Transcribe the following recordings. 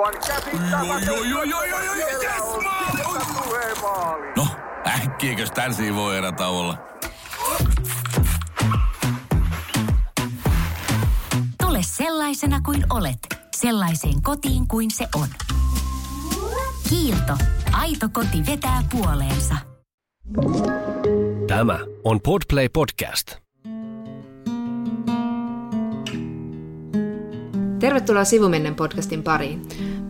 Aivan yes. No, äkkiäkös tän voi erä olla? Tule sellaisena kuin olet, sellaiseen kotiin kuin se on. Kiilto. Aito koti vetää puoleensa. Tämä on Podplay Podcast. Tervetuloa Sivumennen podcastin pariin.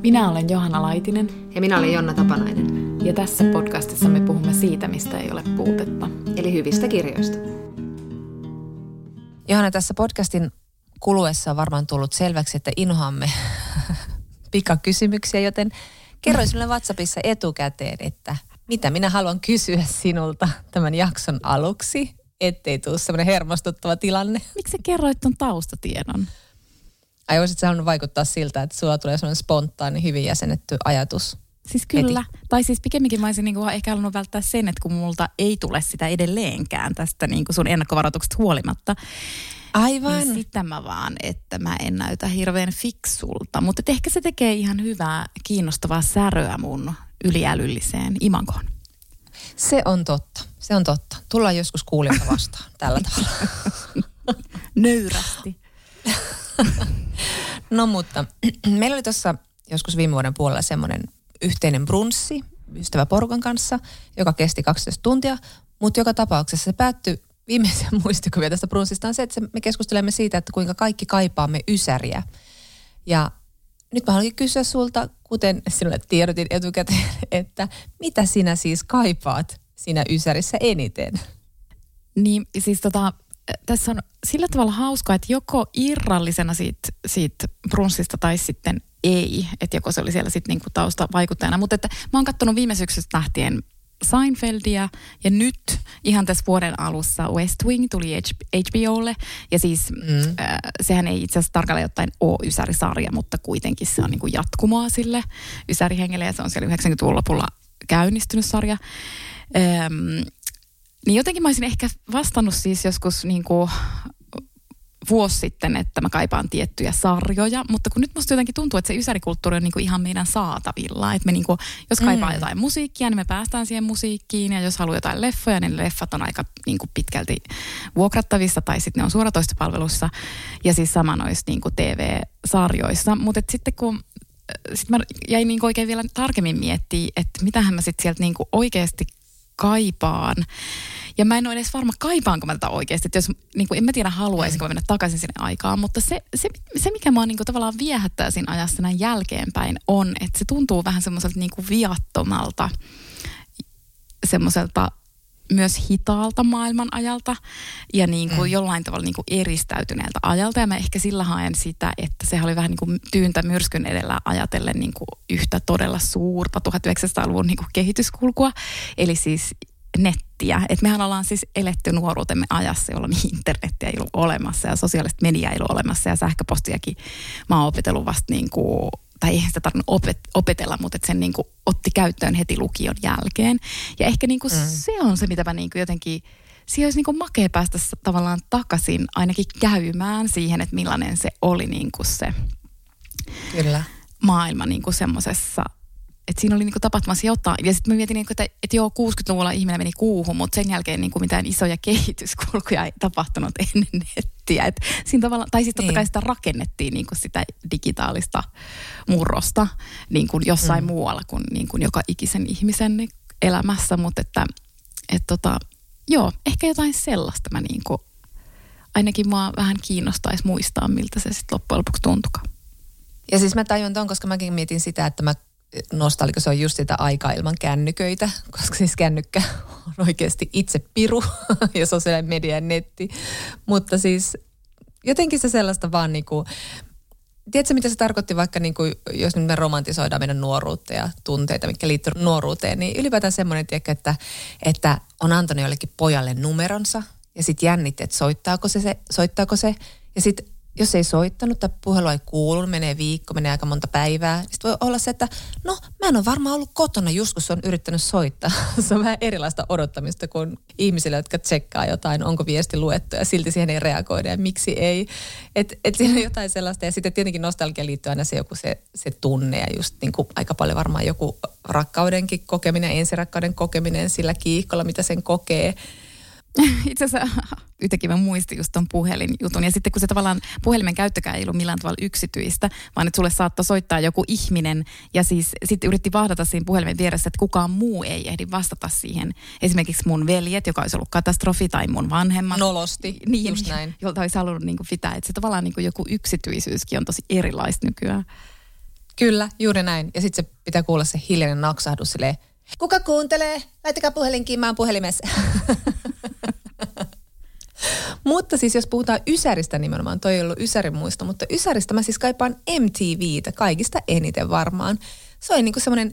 Minä olen Johanna Laitinen Ja minä olen Jonna Tapanainen, ja tässä podcastissa me puhumme siitä, mistä ei ole puutetta. eli hyvistä kirjoista. Johanna, tässä podcastin kuluessa on varmaan tullut selväksi, että inhoamme pikakysymyksiä, joten kerroin sinulle WhatsAppissa etukäteen, että mitä minä haluan kysyä sinulta tämän jakson aluksi, ettei tule semmoinen hermostuttava tilanne. Miksi sä kerroit ton taustatiedon? Ai olisit sä halunnut vaikuttaa siltä, että sulla tulee semmoinen spontaani, hyvin jäsennetty ajatus. Siis kyllä. Tai siis pikemminkin mä olisin niinku ehkä halunnut välttää sen, että kun multa ei tule sitä edelleenkään tästä niinku sun ennakkovaroituksesta huolimatta. Aivan. Niin sitä mä vaan, että mä en näytä hirveän fiksulta. Mutta ehkä se tekee ihan hyvää, kiinnostavaa säröä mun yliälylliseen imagoon. Se on totta. Se on totta. Tullaan joskus kuulijoita vastaan tällä tavalla. Nöyrästi. No mutta meillä oli tuossa joskus viime vuoden puolella semmoinen yhteinen brunssi ystäväporukan kanssa, joka kesti 12 tuntia, mutta joka tapauksessa se päättyi viimeisen muistikuvia tästä brunssista on se, että me keskustelemme siitä, että kuinka kaikki kaipaamme ysäriä. Ja nyt mä haluankin kysyä sulta, kuten sinulle tiedotin etukäteen, että mitä sinä siis kaipaat siinä ysärissä eniten? Niin siis tota, tässä on sillä tavalla hauskaa, että joko irrallisena siitä, siitä brunssista tai sitten ei, että joko se oli siellä sitten niinku taustavaikuttajana. Mutta että mä oon katsonut viime syksystä lähtien Seinfeldia ja nyt ihan tässä vuoden alussa West Wing tuli HBOlle ja siis mm. äh, sehän ei itse asiassa tarkalleen ottaen ole Ysäri-sarja, mutta kuitenkin se on niinku jatkumoa sille Ysärihengelle ja se on siellä 90-luvun lopulla käynnistynyt sarja. Ähm, niin jotenkin mä olisin ehkä vastannut siis joskus niin kuin vuosi sitten, että mä kaipaan tiettyjä sarjoja, mutta kun nyt musta jotenkin tuntuu, että se ysärikulttuuri on niin kuin ihan meidän saatavilla. Että me niin kuin, jos kaipaa mm. jotain musiikkia, niin me päästään siihen musiikkiin, ja jos haluaa jotain leffoja, niin leffat on aika niin kuin pitkälti vuokrattavissa, tai sitten ne on suoratoistopalvelussa, ja siis sama noissa niin kuin TV-sarjoissa. Mutta sitten kun sitten mä jäin niin oikein vielä tarkemmin miettiä, että mitähän mä sitten sieltä niin kuin oikeasti kaipaan. Ja mä en ole edes varma, kaipaanko mä tätä oikeasti. Että jos, niin kuin, en mä tiedä, haluaisinko mä mennä takaisin sinne aikaan. Mutta se, se, se mikä mua niin kuin, tavallaan viehättää siinä ajassa näin jälkeenpäin, on, että se tuntuu vähän semmoiselta niin kuin viattomalta, semmoiselta myös hitaalta maailman ajalta ja niin kuin jollain tavalla niin kuin eristäytyneeltä ajalta. Ja mä ehkä sillä haen sitä, että se oli vähän niin kuin tyyntä myrskyn edellä ajatellen niin kuin yhtä todella suurta 1900-luvun niin kuin kehityskulkua. Eli siis nettiä. Et mehän ollaan siis eletty nuoruutemme ajassa, jolloin internetiä ei ollut olemassa ja sosiaalista mediaa ei ollut olemassa ja sähköpostiakin mä oon opetellut vasta niin kuin tai eihän sitä tarvinnut opet- opetella, mutta että sen niin kuin otti käyttöön heti lukion jälkeen. Ja ehkä niin kuin mm. se on se, mitä mä niin kuin jotenkin, siihen olisi niin kuin makea päästä tavallaan takaisin ainakin käymään siihen, että millainen se oli niin kuin se Kyllä. maailma niin kuin semmoisessa, että siinä oli niin kuin tapahtumassa jotain. Ja sitten mä mietin, niin kuin, että, että joo, 60-luvulla ihminen meni kuuhun, mutta sen jälkeen niin kuin mitään isoja kehityskulkuja ei tapahtunut ennen nettiä. Et siinä tavalla, tai siis totta Niin. kai sitä rakennettiin niin kuin sitä digitaalista murrosta niin kuin jossain mm. muualla kuin, niin kuin joka ikisen ihmisen niin elämässä. Mutta että, että tota, joo, ehkä jotain sellaista mä niin kuin, ainakin mua vähän kiinnostaisi muistaa, miltä se sitten loppujen lopuksi tuntukaan. Ja siis mä tajun ton, koska mäkin mietin sitä, että mä nostalgiko se on just sitä aikaa ilman kännyköitä, koska siis kännykkä on oikeasti itse piru ja sosiaalinen media ja netti. Mutta siis jotenkin se sellaista vaan niinku, tiedätkö mitä se tarkoitti vaikka niinku, jos nyt me romantisoidaan meidän nuoruutta ja tunteita, mitkä liittyy nuoruuteen, niin ylipäätään semmoinen, tiedätkö, että, että on antanut jollekin pojalle numeronsa ja sitten jännitti, että soittaako se, se, soittaako se ja sitten jos ei soittanut tai puhelu ei kuulunut, menee viikko, menee aika monta päivää. Sitten voi olla se, että no mä en ole varmaan ollut kotona just, kun se on yrittänyt soittaa. se on vähän erilaista odottamista kuin ihmisille, jotka tsekkaa jotain, onko viesti luettu ja silti siihen ei reagoida ja miksi ei. Että et siinä on jotain sellaista ja sitten tietenkin nostalgia liittyy aina se joku se, se tunne ja just niin kuin aika paljon varmaan joku rakkaudenkin kokeminen, ensirakkauden kokeminen sillä kiihkolla, mitä sen kokee. Itse asiassa yhtäkkiä mä muistin just ton puhelinjutun. Ja sitten kun se tavallaan puhelimen käyttökään ei ollut millään tavalla yksityistä, vaan että sulle saattoi soittaa joku ihminen ja siis sitten yritti vahdata siinä puhelimen vieressä, että kukaan muu ei ehdi vastata siihen. Esimerkiksi mun veljet, joka olisi ollut katastrofi, tai mun vanhemmat. Nolosti, niin, just näin. Jolta olisi halunnut niin pitää. Että se tavallaan niin joku yksityisyyskin on tosi erilaista nykyään. Kyllä, juuri näin. Ja sitten se pitää kuulla se hiljainen naksahdus silleen, kuka kuuntelee? Laittakaa puhelinkin, mä oon puhelimessa. mutta siis jos puhutaan Ysäristä nimenomaan, toi ei ollut Ysärin muisto, mutta Ysäristä mä siis kaipaan MTVtä kaikista eniten varmaan. Se oli niinku semmoinen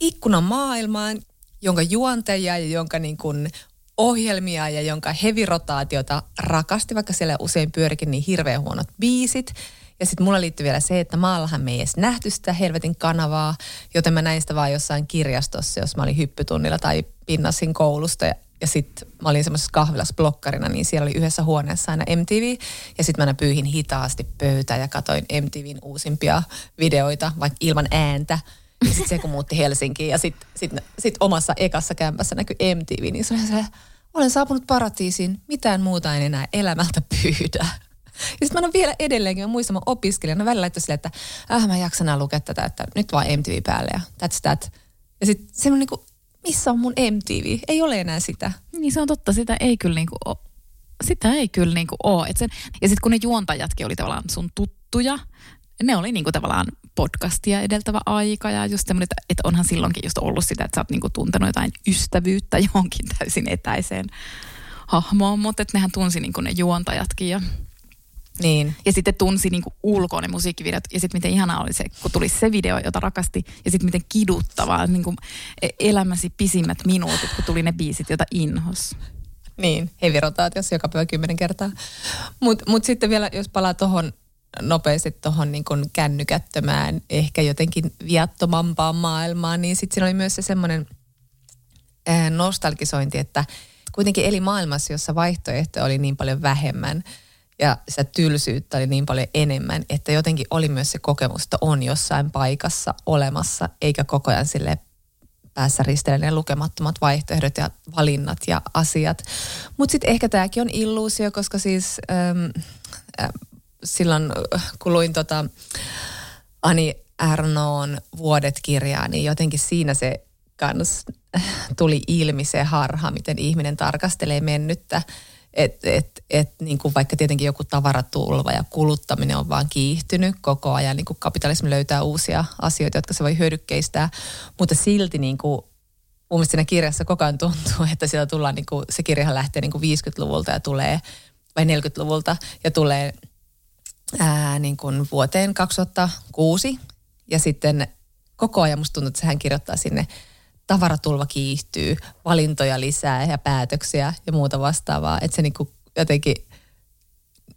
ikkuna maailmaan, jonka juonteja ja jonka niinku ohjelmia ja jonka hevirotaatiota rakasti, vaikka siellä usein pyörikin niin hirveän huonot biisit. Ja sitten mulla liittyy vielä se, että maallahan me ei edes nähty sitä helvetin kanavaa, joten mä näin sitä vaan jossain kirjastossa, jos mä olin hyppytunnilla tai pinnasin koulusta. Ja, ja sitten mä olin semmoisessa kahvilassa blokkarina, niin siellä oli yhdessä huoneessa aina MTV. Ja sitten mä aina pyyhin hitaasti pöytää ja katoin MTVn uusimpia videoita, vaikka ilman ääntä. Ja sitten se, kun muutti Helsinkiin ja sitten sit, sit omassa ekassa kämpässä näkyi MTV, niin se oli se, olen saapunut paratiisiin, mitään muuta en enää elämältä pyydä. Ja sitten mä vielä edelleenkin, mä muistan mä opiskelijana, välillä laittoi silleen, että äh, mä jaksan enää lukea tätä, että nyt vaan MTV päälle ja that's that. Ja sitten semmoinen niinku, missä on mun MTV? Ei ole enää sitä. Niin se on totta, sitä ei kyllä niinku ole. Sitä ei kyllä niinku ole. Et sen, ja sitten kun ne juontajatkin oli tavallaan sun tuttuja, ne oli niinku tavallaan podcastia edeltävä aika ja just semmoinen, että, että onhan silloinkin just ollut sitä, että sä oot niinku tuntenut jotain ystävyyttä johonkin täysin etäiseen hahmoon, mutta että nehän tunsi niinku ne juontajatkin ja niin. Ja sitten tunsi niin ulkoa ne musiikkivideot. Ja sitten miten ihanaa oli se, kun tuli se video, jota rakasti. Ja sitten miten kiduttavaa, niin kuin elämäsi pisimmät minuutit, kun tuli ne biisit, joita inhos. Niin, jos joka päivä kymmenen kertaa. Mutta mut sitten vielä, jos palaa tuohon nopeasti tuohon niin kännykättömään, ehkä jotenkin viattomampaan maailmaan, niin sitten siinä oli myös se semmoinen nostalgisointi, että kuitenkin eli maailmassa, jossa vaihtoehtoja oli niin paljon vähemmän – ja sitä tylsyyttä oli niin paljon enemmän, että jotenkin oli myös se kokemus, että on jossain paikassa olemassa, eikä koko ajan sille päässä ristellä ne lukemattomat vaihtoehdot ja valinnat ja asiat. Mutta sitten ehkä tämäkin on illuusio, koska siis äm, äh, silloin kun luin tota Ani Ernoon Vuodet-kirjaa, niin jotenkin siinä se kans tuli ilmi se harha, miten ihminen tarkastelee mennyttä että et, et, niin kuin vaikka tietenkin joku tavaratulva ja kuluttaminen on vaan kiihtynyt koko ajan, niin kuin kapitalismi löytää uusia asioita, jotka se voi hyödykkeistää, mutta silti niin kuin mun mielestä siinä kirjassa koko ajan tuntuu, että sieltä tullaan, niin kuin, se kirjahan lähtee niin kuin 50-luvulta ja tulee, vai 40-luvulta ja tulee ää, niin kuin vuoteen 2006 ja sitten koko ajan musta tuntuu, että sehän kirjoittaa sinne tavaratulva kiihtyy, valintoja lisää ja päätöksiä ja muuta vastaavaa. Että se niin kuin jotenkin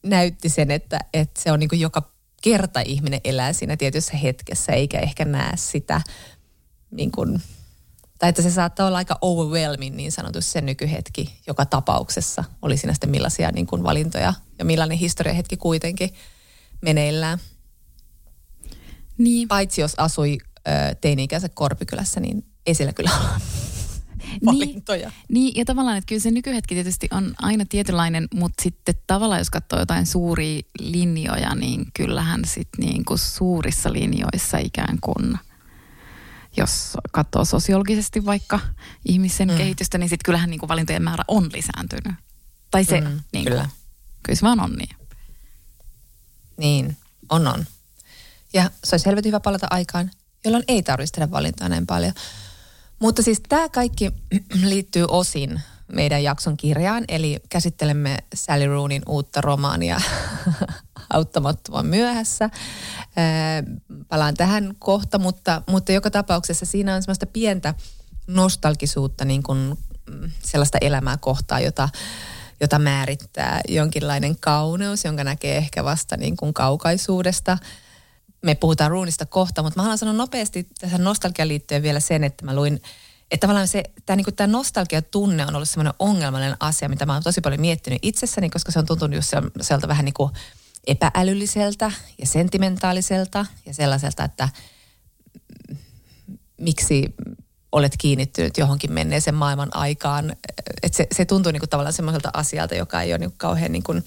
näytti sen, että, että se on niin kuin joka kerta ihminen elää siinä tietyssä hetkessä, eikä ehkä näe sitä niin kuin, tai että se saattaa olla aika overwhelming niin sanotusti se nykyhetki joka tapauksessa. Oli siinä sitten millaisia niin kuin valintoja ja millainen historiahetki kuitenkin meneillään. Niin. Paitsi jos asui teini-ikänsä Korpikylässä, niin ei siellä kyllä niin, valintoja. Niin, niin, ja tavallaan, että kyllä se nykyhetki tietysti on aina tietynlainen, mutta sitten tavallaan, jos katsoo jotain suuria linjoja, niin kyllähän sitten niin kuin suurissa linjoissa ikään kuin, jos katsoo sosiologisesti vaikka ihmisen mm. kehitystä, niin sitten kyllähän niin kuin valintojen määrä on lisääntynyt. Tai se, mm, niin kuin, kyllä. kyllä se vaan on niin. Niin, on on. Ja se olisi helvetin hyvä palata aikaan, jolloin ei tarvitsisi tehdä valintoja näin paljon. Mutta siis tämä kaikki liittyy osin meidän jakson kirjaan, eli käsittelemme Sally Roonin uutta romaania auttamattoman myöhässä. palaan tähän kohta, mutta, mutta joka tapauksessa siinä on semmoista pientä nostalgisuutta, niin kuin mm, sellaista elämää kohtaa, jota, jota määrittää jonkinlainen kauneus, jonka näkee ehkä vasta niin kuin kaukaisuudesta. Me puhutaan ruunista kohta, mutta mä haluan sanoa nopeasti tähän nostalgiaan liittyen vielä sen, että mä luin että tavallaan se, tämä, niin tämä nostalgia-tunne on ollut semmoinen ongelmallinen asia, mitä mä oon tosi paljon miettinyt itsessäni, koska se on tuntunut just sieltä vähän niin kuin epäälylliseltä ja sentimentaaliselta ja sellaiselta, että miksi olet kiinnittynyt johonkin menneeseen maailman aikaan. Että se, se tuntuu niin kuin tavallaan semmoiselta asialta, joka ei ole niin kuin kauhean niin kuin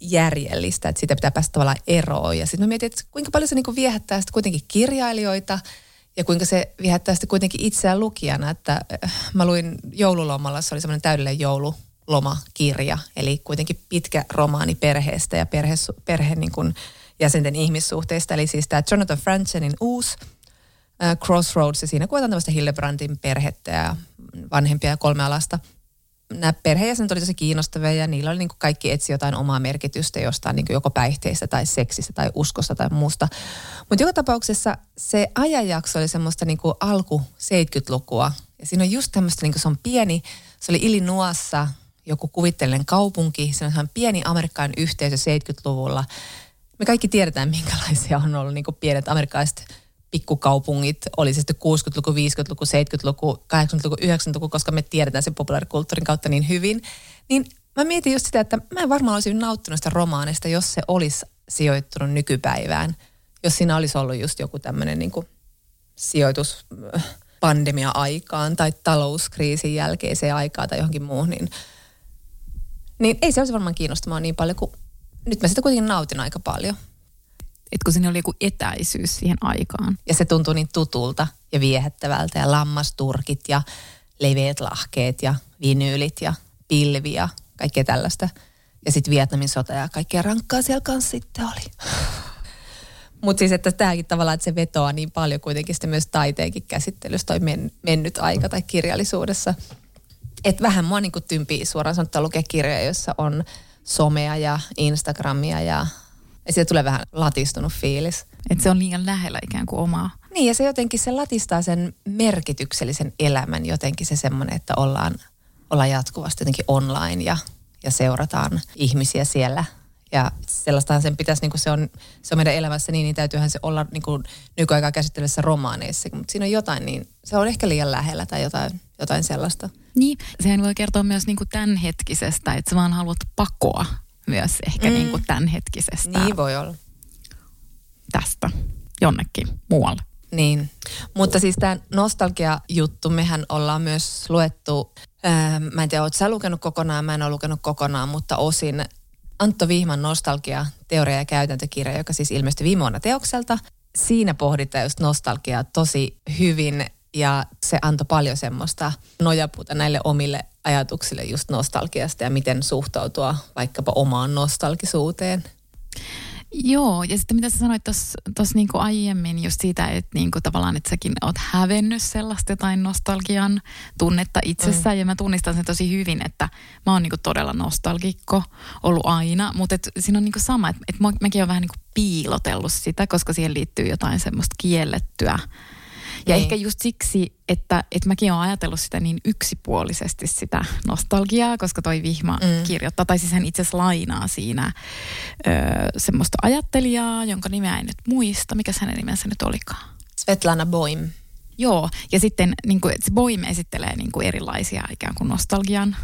järjellistä, että siitä pitää päästä tavallaan eroon. Ja sitten mä mietin, että kuinka paljon se niin kuin viehättää sitten kuitenkin kirjailijoita ja kuinka se viehättää sitten kuitenkin itseään lukijana. Että äh, mä luin joululomalla, se oli semmoinen täydellinen joululomakirja, eli kuitenkin pitkä romaani perheestä ja perhe, perhe niin kuin jäsenten ihmissuhteista. Eli siis tämä Jonathan Franzenin uusi äh, Crossroads, ja siinä kuvataan tämmöistä Hillebrandin perhettä ja vanhempia ja kolme alasta. Nämä perheenjäsenet olivat tosi kiinnostavia ja niillä oli niin kuin kaikki etsi jotain omaa merkitystä jostain niin kuin joko päihteistä tai seksistä tai uskosta tai muusta. Mutta joka tapauksessa se ajanjakso oli semmoista niin kuin alku 70-lukua. Ja siinä on just tämmöistä, niin kuin se on pieni, se oli Illinoissa joku kuvitteellinen kaupunki. Se on ihan pieni Amerikan yhteisö 70-luvulla. Me kaikki tiedetään, minkälaisia on ollut niin kuin pienet amerikkalaiset pikkukaupungit, oli se sitten 60-luku, 50-luku, 70-luku, 80-luku, 90-luku, koska me tiedetään sen populaarikulttuurin kautta niin hyvin. Niin mä mietin just sitä, että mä en varmaan olisi nauttinut sitä romaanista, jos se olisi sijoittunut nykypäivään. Jos siinä olisi ollut just joku tämmöinen niin sijoitus äh, pandemia-aikaan tai talouskriisin jälkeiseen aikaan tai johonkin muuhun, niin, niin ei se olisi varmaan kiinnostamaan niin paljon kuin nyt mä sitä kuitenkin nautin aika paljon että kun siinä oli joku etäisyys siihen aikaan. Ja se tuntui niin tutulta ja viehättävältä ja lammasturkit ja leveät lahkeet ja vinyylit ja pilvi ja kaikkea tällaista. Ja sitten Vietnamin sota ja kaikkea rankkaa siellä kanssa sitten oli. Mutta siis, että tämäkin tavallaan, että se vetoaa niin paljon kuitenkin sitten myös taiteenkin käsittelyssä toi men, mennyt aika tai kirjallisuudessa. Että vähän mua niin tympii suoraan sanottuna lukea kirjoja, joissa on somea ja Instagramia ja ja siitä tulee vähän latistunut fiilis. Että se on liian lähellä ikään kuin omaa. Niin ja se jotenkin se latistaa sen merkityksellisen elämän jotenkin se semmoinen, että ollaan, ollaan jatkuvasti jotenkin online ja, ja seurataan ihmisiä siellä. Ja sellaistahan sen pitäisi, niin kuin se, on, se on meidän elämässä niin, niin täytyyhän se olla niin kuin nykyaikaa käsittelyssä romaaneissa. Mutta siinä on jotain, niin se on ehkä liian lähellä tai jotain, jotain sellaista. Niin, sehän voi kertoa myös niin kuin tämänhetkisestä, että sä vaan haluat pakoa myös ehkä mm. niin kuin tämänhetkisestä. Niin voi olla. Tästä jonnekin muualle. Niin, mutta siis tämä nostalgia-juttu, mehän ollaan myös luettu, ää, mä en tiedä, oot sä lukenut kokonaan, mä en ole lukenut kokonaan, mutta osin Antto Vihman nostalgia, teoria ja käytäntökirja, joka siis ilmestyi viime vuonna teokselta. Siinä pohditaan just nostalgiaa tosi hyvin ja se antoi paljon semmoista nojapuuta näille omille ajatuksille just nostalgiasta ja miten suhtautua vaikkapa omaan nostalgisuuteen. Joo, ja sitten mitä sä sanoit tuossa niinku aiemmin just siitä, että niinku tavallaan, että säkin oot hävennyt sellaista jotain nostalgian tunnetta itsessään, mm. ja mä tunnistan sen tosi hyvin, että mä oon niinku todella nostalgikko ollut aina, mutta et siinä on niinku sama, että et mäkin oon vähän niinku piilotellut sitä, koska siihen liittyy jotain semmoista kiellettyä ja niin. ehkä just siksi, että, että mäkin olen ajatellut sitä niin yksipuolisesti sitä nostalgiaa, koska toi Vihma mm. kirjoittaa, tai siis hän itse asiassa lainaa siinä ö, semmoista ajattelijaa, jonka nimeä en nyt muista. Mikä hänen nimensä nyt olikaan? Svetlana Boim. Joo, ja sitten niin kuin, se Boim esittelee niin kuin erilaisia ikään kuin nostalgian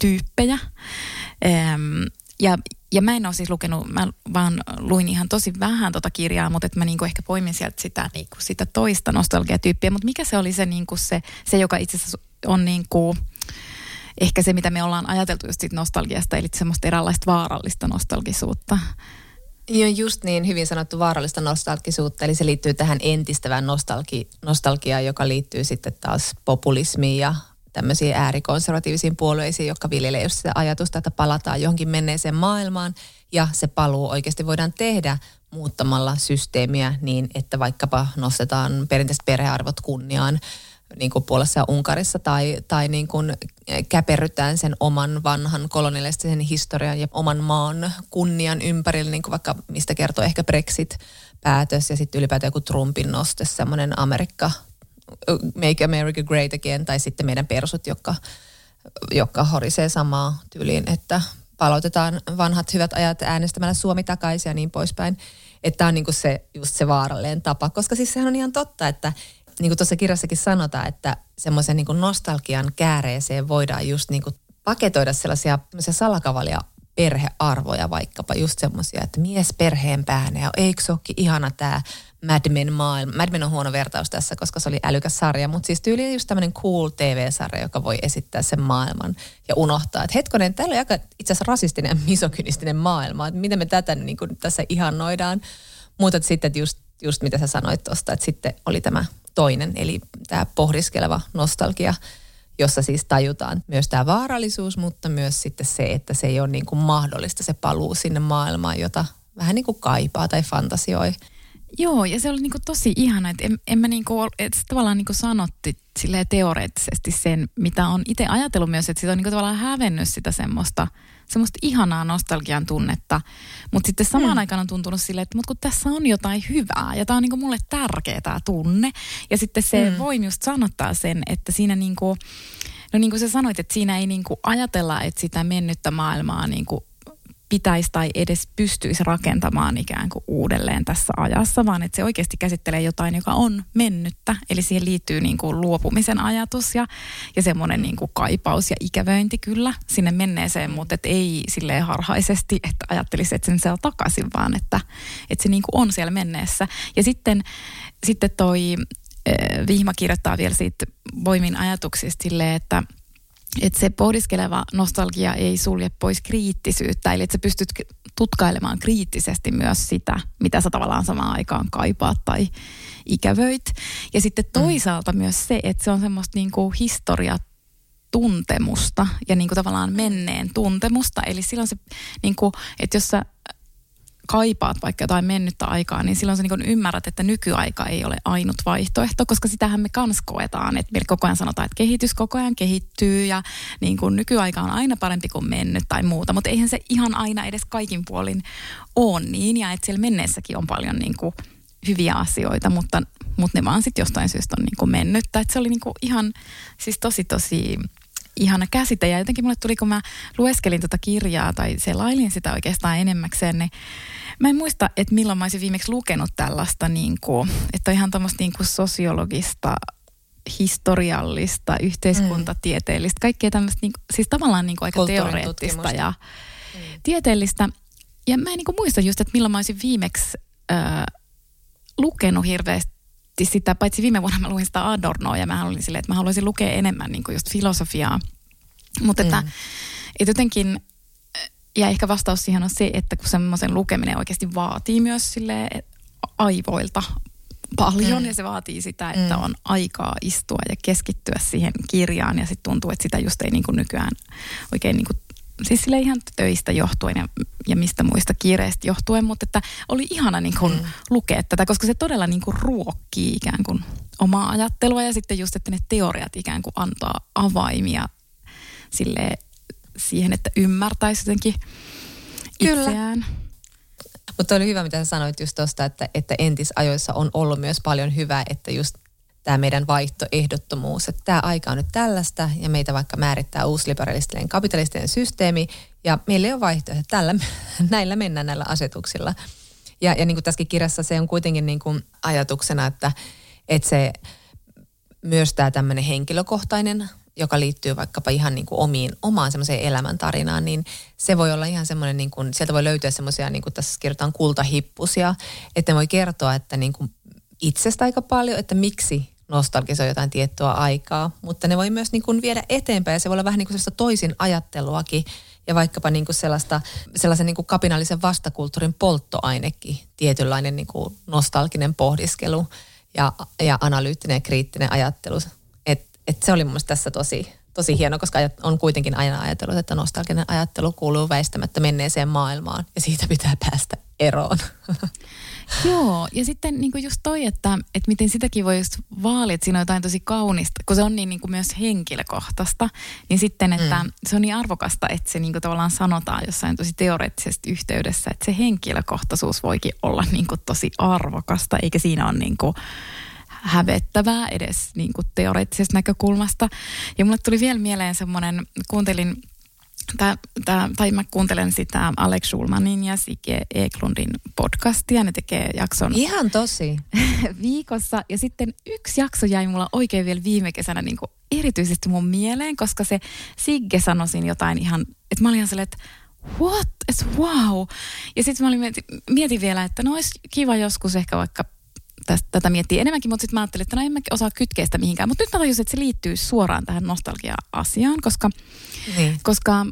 tyyppejä. Öm, ja, ja mä en ole siis lukenut, mä vaan luin ihan tosi vähän tota kirjaa, mutta että mä niinku ehkä poimin sieltä sitä, niinku sitä toista nostalgiatyyppiä. Mutta mikä se oli se, niinku se, se, joka itse asiassa on niinku, ehkä se, mitä me ollaan ajateltu just siitä nostalgiasta, eli semmoista eräänlaista vaarallista nostalgisuutta. Joo, just niin hyvin sanottu vaarallista nostalgisuutta, eli se liittyy tähän entistävään nostalgi, nostalgiaan, joka liittyy sitten taas populismiin ja tämmöisiin äärikonservatiivisiin puolueisiin, jotka viljelee just sitä ajatusta, että palataan johonkin menneeseen maailmaan ja se paluu oikeasti voidaan tehdä muuttamalla systeemiä niin, että vaikkapa nostetaan perinteiset perhearvot kunniaan niin kuin Puolassa ja Unkarissa tai, tai niin kuin käperrytään sen oman vanhan kolonialistisen historian ja oman maan kunnian ympärille, niin kuin vaikka mistä kertoo ehkä Brexit-päätös ja sitten ylipäätään joku Trumpin noste, semmoinen Amerikka Make America Great Again tai sitten meidän persut, jotka joka horisee samaa tyyliin, että palautetaan vanhat hyvät ajat äänestämällä Suomi takaisin ja niin poispäin. Että tämä on niin kuin se, just se vaarallinen tapa, koska siis sehän on ihan totta, että niin kuin tuossa kirjassakin sanotaan, että semmoisen niin nostalgian kääreeseen voidaan just niin kuin paketoida sellaisia, sellaisia salakavalia perhearvoja vaikkapa just semmoisia, että mies perheen päänä ja eikö se ihana tämä Mad Men maailma. Mad Men on huono vertaus tässä, koska se oli älykäs sarja, mutta siis tyyli just tämmöinen cool TV-sarja, joka voi esittää sen maailman ja unohtaa, että hetkonen, täällä on aika itse asiassa rasistinen ja misokynistinen maailma, että miten me tätä niin kuin tässä ihannoidaan. Mutta sitten että just, just mitä sä sanoit tuosta, että sitten oli tämä toinen, eli tämä pohdiskeleva nostalgia, jossa siis tajutaan myös tämä vaarallisuus, mutta myös sitten se, että se ei ole niin kuin mahdollista se paluu sinne maailmaan, jota vähän niin kuin kaipaa tai fantasioi. Joo, ja se oli niinku tosi ihana, että en, en mä niinku, että tavallaan niinku sanotti silleen teoreettisesti sen, mitä on itse ajatellut myös, että sitä on niinku tavallaan hävennyt sitä semmoista, semmoista ihanaa nostalgian tunnetta. Mutta sitten samaan mm. aikaan on tuntunut silleen, että mut kun tässä on jotain hyvää ja tämä on niinku mulle tärkeä tämä tunne. Ja sitten se mm. voi just sanottaa sen, että siinä niinku, no niin kuin sä sanoit, että siinä ei niinku ajatella, että sitä mennyttä maailmaa niinku pitäisi tai edes pystyisi rakentamaan ikään kuin uudelleen tässä ajassa, vaan että se oikeasti käsittelee jotain, joka on mennyttä. Eli siihen liittyy niin kuin luopumisen ajatus ja, ja semmoinen niin kuin kaipaus ja ikävöinti kyllä sinne menneeseen, mutta et ei silleen harhaisesti, että ajattelisi, että sen saa takaisin, vaan että, että se niin kuin on siellä menneessä. Ja sitten, sitten toi eh, Vihma kirjoittaa vielä siitä voimin ajatuksista silleen, että – että se pohdiskeleva nostalgia ei sulje pois kriittisyyttä, eli että sä pystyt tutkailemaan kriittisesti myös sitä, mitä sä tavallaan samaan aikaan kaipaat tai ikävöit. Ja sitten mm. toisaalta mm. myös se, että se on semmoista niinku historiatuntemusta ja niinku tavallaan menneen tuntemusta. Eli silloin se, niinku, että jos sä kaipaat vaikka jotain mennyttä aikaa, niin silloin sä niin ymmärrät, että nykyaika ei ole ainut vaihtoehto, koska sitähän me kans koetaan, että meillä koko ajan sanotaan, että kehitys koko ajan kehittyy ja niin kuin nykyaika on aina parempi kuin mennyt tai muuta, mutta eihän se ihan aina edes kaikin puolin ole niin ja että siellä menneessäkin on paljon niin kuin hyviä asioita, mutta, mutta ne vaan sitten jostain syystä on niin kuin mennyttä. Että se oli niin kuin ihan siis tosi tosi ihana käsite. Ja jotenkin mulle tuli, kun mä lueskelin tuota kirjaa tai selailin sitä oikeastaan enemmäkseen, niin mä en muista, että milloin mä olisin viimeksi lukenut tällaista, niin kuin, että ihan tämmöistä niin kuin sosiologista historiallista, yhteiskuntatieteellistä, kaikkea tämmöistä, niin kuin, siis tavallaan niin kuin aika teoreettista ja mm. tieteellistä. Ja mä en niin kuin muista just, että milloin mä olisin viimeksi äh, lukenut hirveästi sitä, paitsi viime vuonna mä luin sitä Adornoa ja mä olin silleen, että mä haluaisin lukea enemmän niin kuin just filosofiaa. Mutta että, mm. että jotenkin, ja ehkä vastaus siihen on se, että kun semmoisen lukeminen oikeasti vaatii myös sille aivoilta paljon mm. ja se vaatii sitä, että mm. on aikaa istua ja keskittyä siihen kirjaan ja sitten tuntuu, että sitä just ei niin kuin nykyään oikein niin kuin siis sille ihan töistä johtuen ja, ja mistä muista kiireistä johtuen, mutta että oli ihana niin kuin mm. lukea tätä, koska se todella niin kuin ruokkii ikään kuin omaa ajattelua ja sitten just, että ne teoriat ikään kuin antaa avaimia sille siihen, että ymmärtäisi jotenkin Kyllä. itseään. Mutta oli hyvä, mitä sä sanoit just tuosta, että, että entisajoissa on ollut myös paljon hyvää, että just tämä meidän vaihtoehdottomuus, että tämä aika on nyt tällaista ja meitä vaikka määrittää uusliberalistinen kapitalistinen systeemi ja meillä ei ole vaihtoehto, tällä, näillä mennään näillä asetuksilla. Ja, ja niin kuin tässäkin kirjassa se on kuitenkin niin kuin ajatuksena, että, että se myös tämä tämmöinen henkilökohtainen joka liittyy vaikkapa ihan niin kuin omiin, omaan semmoiseen elämäntarinaan, niin se voi olla ihan semmoinen, niin kuin, sieltä voi löytyä semmoisia, niin kuin tässä kirjoitetaan kultahippusia, että ne voi kertoa, että niin kuin itsestä aika paljon, että miksi nostalgisoi jotain tiettyä aikaa, mutta ne voi myös niin kuin viedä eteenpäin ja se voi olla vähän niin kuin toisin ajatteluakin ja vaikkapa niin kuin sellaista, sellaisen niin kuin kapinallisen vastakulttuurin polttoainekin, tietynlainen niin kuin nostalginen pohdiskelu ja, ja analyyttinen ja kriittinen ajattelu. Et, et se oli mun tässä tosi, tosi hieno, koska on kuitenkin aina ajatellut, että nostalginen ajattelu kuuluu väistämättä menneeseen maailmaan ja siitä pitää päästä eroon. Joo, ja sitten niin kuin just toi, että, että miten sitäkin voi just vaalia, että siinä on jotain tosi kaunista, kun se on niin, niin kuin myös henkilökohtaista, niin sitten, että mm. se on niin arvokasta, että se niin kuin tavallaan sanotaan jossain tosi teoreettisesti yhteydessä, että se henkilökohtaisuus voikin olla niin kuin tosi arvokasta, eikä siinä ole niin kuin hävettävää edes niin kuin teoreettisesta näkökulmasta. Ja mulle tuli vielä mieleen semmoinen, kuuntelin Tää, tää, tai mä kuuntelen sitä Alex Schulmanin ja Sike Eklundin podcastia. Ne tekee jakson Ihan tosi. viikossa. Ja sitten yksi jakso jäi mulla oikein vielä viime kesänä niin erityisesti mun mieleen, koska se Sigge sanoi siinä jotain ihan, että mä olin ihan silleen, että what, it's wow. Ja sitten mä olin mietin, mietin vielä, että no olisi kiva joskus ehkä vaikka tästä, tätä miettiä enemmänkin, mutta sitten mä ajattelin, että no en mä osaa kytkeä sitä mihinkään. Mutta nyt mä tajusin, että se liittyy suoraan tähän nostalgia-asiaan, koska, Niin. koska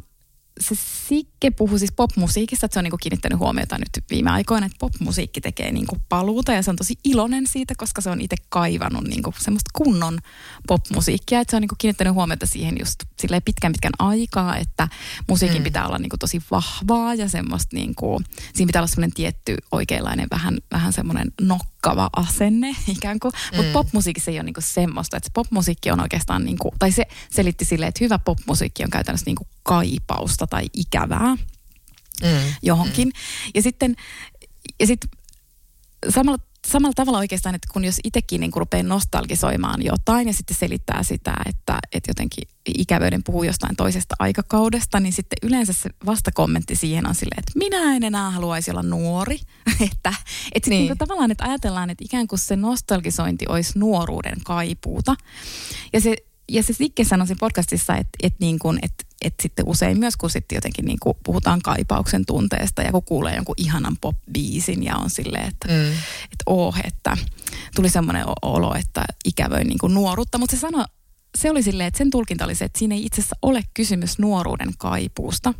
se Sikke puhui siis popmusiikista, että se on niinku kiinnittänyt huomiota nyt viime aikoina, että popmusiikki tekee niinku paluuta ja se on tosi iloinen siitä, koska se on itse kaivannut niinku semmoista kunnon popmusiikkia, että se on niinku kiinnittänyt huomiota siihen just silleen pitkän pitkän aikaa, että musiikin mm. pitää olla niinku tosi vahvaa ja semmoista niinku, siinä pitää olla semmoinen tietty oikeanlainen vähän, vähän semmoinen nokkava asenne ikään kuin, mm. mutta popmusiikissa ei ole niinku semmoista, että se popmusiikki on oikeastaan niinku, tai se selitti silleen, että hyvä popmusiikki on käytännössä niinku kaipausta tai ikävää Mm. johonkin. Mm. Ja sitten, ja sitten samalla, samalla tavalla oikeastaan, että kun jos itsekin niin rupeaa nostalgisoimaan jotain ja sitten selittää sitä, että, että jotenkin ikävöiden puhuu jostain toisesta aikakaudesta, niin sitten yleensä se vastakommentti siihen on silleen, että minä en enää haluaisi olla nuori. että että niin. niin tavallaan, että ajatellaan, että ikään kuin se nostalgisointi olisi nuoruuden kaipuuta. Ja se, ja se Sikke sanoi podcastissa, että, että, niin kuin, että, että sitten usein myös kun sitten jotenkin niin kuin puhutaan kaipauksen tunteesta ja kun kuulee jonkun ihanan pop-biisin ja on silleen, että, mm. että oh, että tuli semmoinen olo, että ikävöin niin kuin nuoruutta. Mutta se sanoi, se oli silleen, että sen tulkinta oli se, että siinä ei itse asiassa ole kysymys nuoruuden kaipuusta.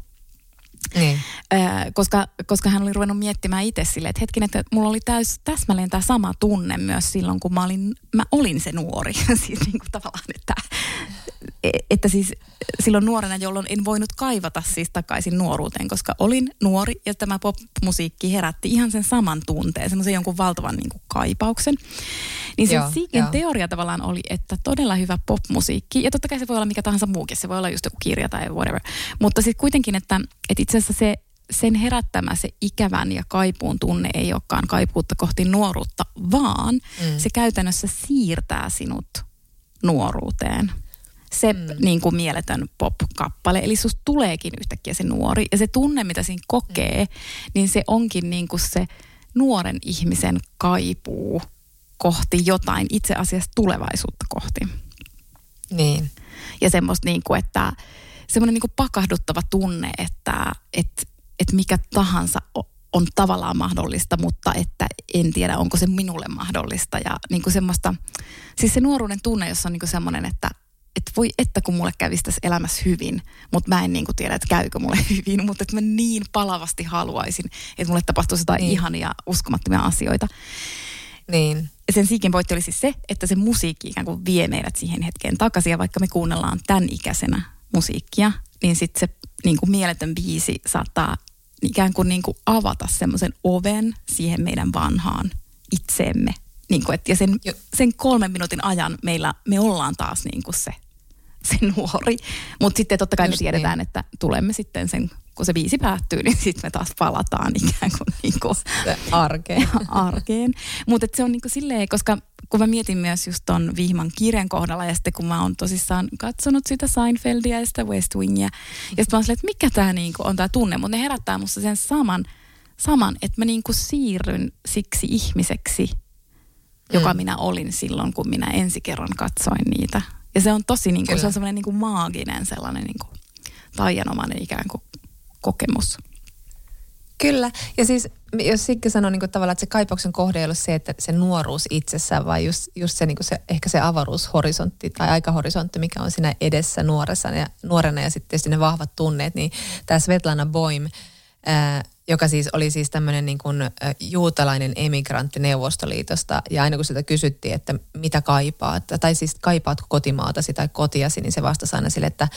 Niin. Äh, koska, koska hän oli ruvennut miettimään itse silleen, että hetken, että mulla oli täys, täsmälleen tämä sama tunne myös silloin, kun mä olin, mä olin se nuori. siis niin kuin tavallaan, että, että siis silloin nuorena, jolloin en voinut kaivata siis takaisin nuoruuteen, koska olin nuori ja tämä popmusiikki herätti ihan sen saman tunteen, semmoisen jonkun valtavan niin kuin kaipauksen. Niin se Siiken teoria tavallaan oli, että todella hyvä popmusiikki, ja totta kai se voi olla mikä tahansa muukin, se voi olla just joku kirja tai whatever, mutta sitten kuitenkin, että, että itse asiassa se sen herättämä se ikävän ja kaipuun tunne ei olekaan kaipuutta kohti nuoruutta, vaan mm. se käytännössä siirtää sinut nuoruuteen se mm. niin kuin mieletön pop-kappale. Eli susta tuleekin yhtäkkiä se nuori. Ja se tunne, mitä siinä kokee, mm. niin se onkin niin kuin se nuoren ihmisen kaipuu kohti jotain itse asiassa tulevaisuutta kohti. Niin. Ja semmoista niin kuin, että semmoinen niin pakahduttava tunne, että, että, että mikä tahansa on tavallaan mahdollista, mutta että en tiedä, onko se minulle mahdollista. Ja niin kuin semmoista, siis se nuoruuden tunne, jossa on niin kuin semmoinen, että että voi että kun mulle kävisi tässä elämässä hyvin, mutta mä en niin kuin tiedä, että käykö mulle hyvin, mutta että mä niin palavasti haluaisin, että mulle tapahtuisi jotain niin. ihania uskomattomia asioita. Niin. Sen siikin pointti oli siis se, että se musiikki ikään kuin vie meidät siihen hetkeen takaisin. Ja vaikka me kuunnellaan tämän ikäisenä musiikkia, niin sitten se niin kuin mieletön biisi saattaa ikään kuin, niin kuin avata semmoisen oven siihen meidän vanhaan itseemme. Niin kuin, että, ja sen, sen kolmen minuutin ajan meillä, me ollaan taas niin kuin se, se nuori. Mutta sitten totta kai Just me tiedetään, niin. että tulemme sitten sen kun se viisi päättyy, niin sitten me taas palataan ikään kuin, niin kuin arkeen. arkeen. Mutta se on niin kuin silleen, koska kun mä mietin myös just ton Vihman kirjan kohdalla ja sitten kun mä oon tosissaan katsonut sitä Seinfeldia ja sitä West Wingia ja sitten mä oon silleen, että mikä tämä niin on tämä tunne, mutta ne herättää musta sen saman, saman että mä niin kuin siirryn siksi ihmiseksi, joka mm. minä olin silloin, kun minä ensi kerran katsoin niitä. Ja se on tosi, niin kuin, se on semmoinen niin kuin maaginen sellainen niin kuin, taianomainen ikään kuin kokemus. Kyllä. Ja siis jos Sikke sanoi niin tavallaan, että se kaipauksen kohde ei ole se, että se nuoruus itsessään, vaan just, just se, niin se, ehkä se avaruushorisontti tai aikahorisontti, mikä on siinä edessä nuoressa ja, nuorena ja sitten tietysti ne vahvat tunneet, niin tämä Svetlana Boim, ää, joka siis oli siis tämmöinen niin kuin juutalainen emigrantti Neuvostoliitosta. Ja aina kun sitä kysyttiin, että mitä kaipaat, tai siis kaipaatko kotimaatasi tai kotiasi, niin se vastasi aina sille, että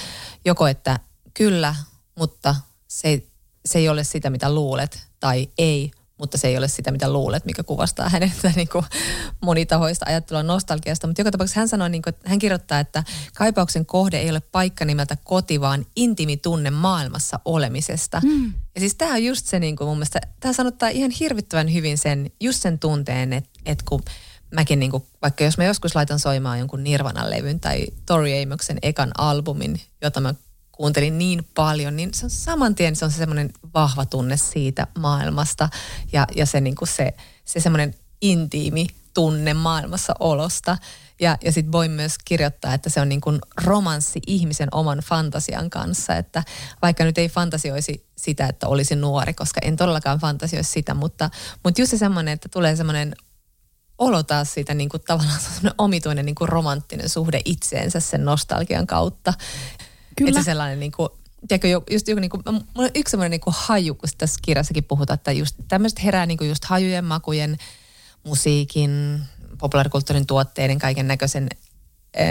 joko että kyllä, mutta se ei, se ei ole sitä, mitä luulet, tai ei, mutta se ei ole sitä, mitä luulet, mikä kuvastaa hänen niin kuin, monitahoista ajattelua nostalgiasta. Mutta joka tapauksessa hän sanoi, niin kuin, että hän kirjoittaa, että kaipauksen kohde ei ole paikka nimeltä koti, vaan intimi tunne maailmassa olemisesta. Mm. Ja siis tämä on just se niin kuin mun mielestä, tämä sanottaa ihan hirvittävän hyvin sen, just sen tunteen, että, että kun mäkin niin kuin, vaikka jos mä joskus laitan soimaan jonkun Nirvanan levyn tai Tori Amoksen ekan albumin, jota mä kuuntelin niin paljon, niin se on saman tien se on se semmoinen vahva tunne siitä maailmasta ja, ja se, niin kuin se, se semmoinen intiimi tunne maailmassa olosta. Ja, ja sitten voi myös kirjoittaa, että se on niin kuin romanssi ihmisen oman fantasian kanssa, että vaikka nyt ei fantasioisi sitä, että olisi nuori, koska en todellakaan fantasioisi sitä, mutta, mutta just se semmoinen, että tulee semmoinen olo taas siitä niin kuin tavallaan semmoinen omituinen niin kuin romanttinen suhde itseensä sen nostalgian kautta. Kyllä. Että se sellainen niin kuin, tiedätkö, just joku niin kuin, mulla on yksi semmoinen niin kuin haju, kun tässä kirjassakin puhutaan, että just tämmöiset herää niin kuin just hajujen, makujen, musiikin, populaarikulttuurin tuotteiden, kaiken näköisen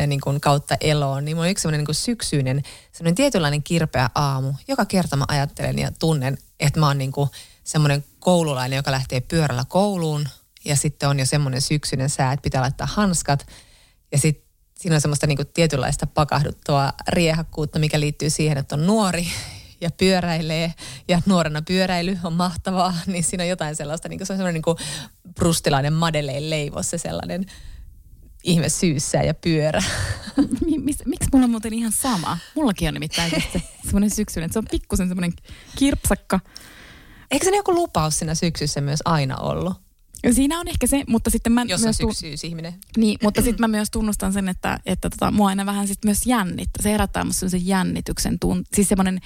niin kuin kautta eloon, niin mulla on yksi semmoinen niin syksyinen, semmoinen tietynlainen kirpeä aamu. Joka kerta mä ajattelen ja tunnen, että mä oon niin kuin semmoinen koululainen, joka lähtee pyörällä kouluun ja sitten on jo semmoinen syksyinen sää, että pitää laittaa hanskat ja sitten siinä on semmoista niin kuin tietynlaista pakahduttua riehakkuutta, mikä liittyy siihen, että on nuori ja pyöräilee ja nuorena pyöräily on mahtavaa, niin siinä on jotain sellaista, niin kuin se on semmoinen niin kuin brustilainen Madeleine leivos, se sellainen ihme syyssä ja pyörä. Miksi mulla on muuten ihan sama? Mullakin on nimittäin se semmoinen syksyinen. Se on pikkusen semmoinen kirpsakka. Eikö se joku lupaus siinä syksyssä myös aina ollut? Ja siinä on ehkä se, mutta sitten mä Jos on myös... tun- syksyysihminen. Niin, mutta sitten mä myös tunnustan sen, että, että tota, mua aina vähän sit myös jännittää. Se herättää musta sen jännityksen tunt. Siis semmoinen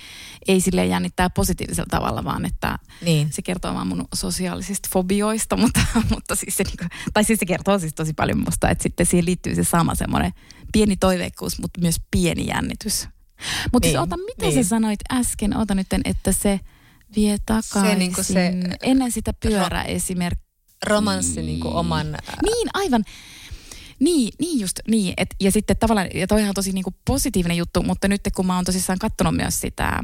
ei sille jännittää positiivisella tavalla, vaan että Niin. se kertoo vaan mun sosiaalisista fobioista, mutta, mutta siis se niinku, tai siis se kertoo siis tosi paljon musta, että sitten siihen liittyy se sama semmoinen pieni toiveikkuus, mutta myös pieni jännitys. Mutta niin, Niin, siis ota, mitä niin. sä sanoit äsken, ota nyt, että se vie takaisin niinku se- ennen sitä pyöräesimerkkiä. Romanssi niin kuin oman... Niin, aivan. Niin, niin just niin. Et, ja sitten tavallaan, ja toihan on tosi niinku positiivinen juttu, mutta nyt kun mä oon tosissaan katsonut myös sitä,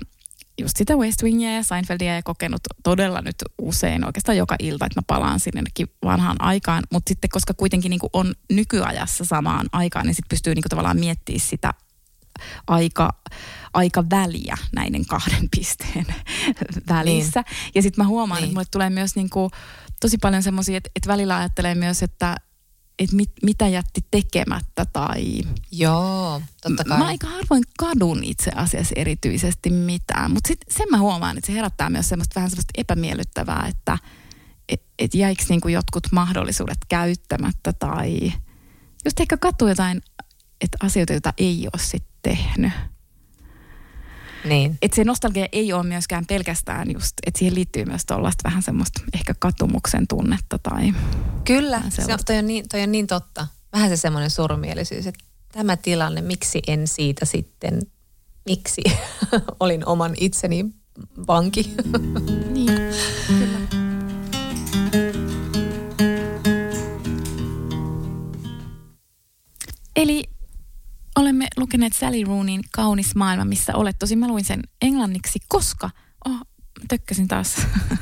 just sitä West Wingia ja Seinfeldia ja kokenut todella nyt usein, oikeastaan joka ilta, että mä palaan sinnekin vanhaan aikaan, mutta sitten koska kuitenkin niinku on nykyajassa samaan aikaan, niin sitten pystyy niinku tavallaan miettimään sitä aika, aika väliä näiden kahden pisteen välissä. Niin. Ja sitten mä huomaan, niin. Niin. että mulle tulee myös niinku tosi paljon semmoisia, että, että välillä ajattelee myös, että, että mit, mitä jätti tekemättä tai... Joo, totta kai. Mä aika harvoin kadun itse asiassa erityisesti mitään, mutta sitten sen mä huomaan, että se herättää myös semmoista vähän semmoista epämiellyttävää, että et, et jäikö niinku jotkut mahdollisuudet käyttämättä tai just ehkä katsoo jotain, että asioita, joita ei ole sitten tehnyt. Niin. Että se nostalgia ei ole myöskään pelkästään just, että siihen liittyy myös tuollaista vähän semmoista ehkä katumuksen tunnetta tai... Kyllä, se on, toi, on niin, toi on niin totta. Vähän se semmoinen surumielisyys, että tämä tilanne, miksi en siitä sitten, miksi olin oman itseni vanki. Niin, kyllä. Eli olemme lukeneet Sally Rooneyn Kaunis maailma, missä olet. Tosin mä luin sen englanniksi, koska... Oh, tökkäsin taas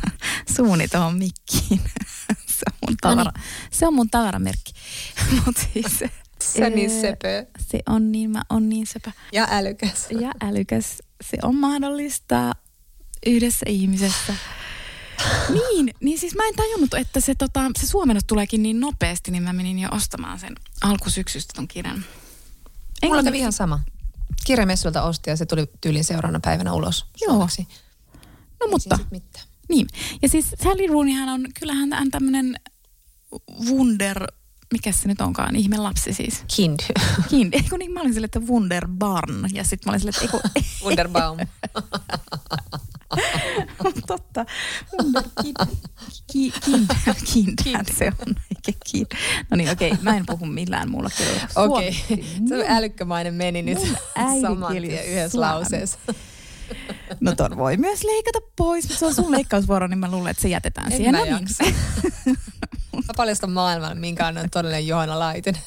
suuni tuohon mikkiin. se, on mun tavara, se on mun tavaramerkki. Mut siis, Se on niin söpö Se on niin, mä on niin sepä. ja älykäs. Ja älykäs. Se on mahdollista yhdessä ihmisessä. Niin, niin siis mä en tajunnut, että se, tota, se suomennus tuleekin niin nopeasti, niin mä menin jo ostamaan sen alkusyksystä ton kirjan. Mulla Englanniksi- kävi ihan sama. Kirjamessulta osti ja se tuli tyylin seuraavana päivänä ulos. Joo. suomeksi. No Ei mutta, mitään. niin. Ja siis Sally Rooneyhän on, kyllähän hän tämmönen wunder, mikä se nyt onkaan, ihme lapsi siis. Kind. Kind. Eikö niin, mä olin silleen, että Wunderbarn. Ja sitten mä olin silleen, että eikö, Wunderbaum. Totta. Wunderkind. Ki, kind. Kindhän se on. No niin, okei. Mä en puhu millään muulla kielellä. Okei. Se älykkämainen meni nyt saman tien on yhdessä lauseessa. No ton voi myös leikata pois, mutta se on sun leikkausvuoro, niin mä luulen, että se jätetään En siihen. mä No niin. jaksa. Mä paljastan maailman, minkä on todellinen Johanna Laitinen.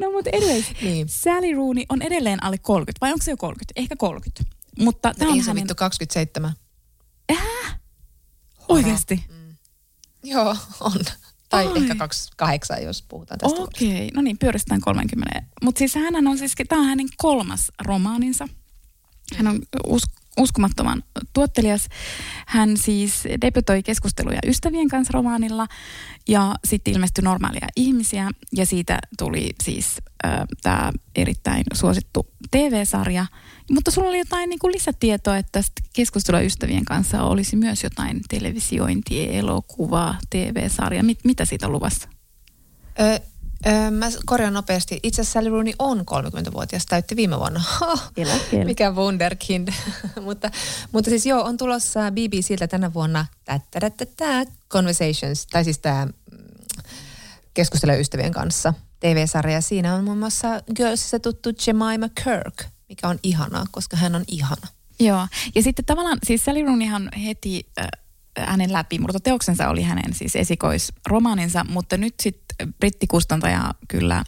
No mutta anyways, Niin. Sally Rooney on edelleen alle 30, vai onko se jo 30? Ehkä 30. Mutta tämä on Ei se hänen... vittu 27. Oikeasti? Joo, on. Tai Ai. ehkä 28, jos puhutaan tästä. Okei, no niin, pyöristetään 30. Mutta siis hän on siis, tämä on hänen kolmas romaaninsa. Hän on us, uskomattoman tuottelias. Hän siis debytoi keskusteluja ystävien kanssa romaanilla ja sitten ilmestyi normaalia ihmisiä ja siitä tuli siis äh, tämä erittäin suosittu TV-sarja. Mutta sulla oli jotain niin kuin lisätietoa, että keskustelua ystävien kanssa olisi myös jotain televisiointia, elokuvaa, TV-sarja. Mit, mitä siitä on luvassa? Ö, ö, mä korjaan nopeasti. Itse asiassa Sally Rooney on 30-vuotias, täytti viime vuonna. Mikä wunderkind. mutta, mutta siis joo, on tulossa BBCltä tänä vuonna Conversations, tai siis tämä keskustelu ystävien kanssa TV-sarja. Siinä on muun muassa Girlsissa tuttu Jemima Kirk, mikä on ihanaa, koska hän on ihana. Joo, ja sitten tavallaan siis Sally Rooneyhan heti äh, hänen läpimurtoteoksensa oli hänen siis esikoisromaaninsa, mutta nyt sitten brittikustantaja kyllä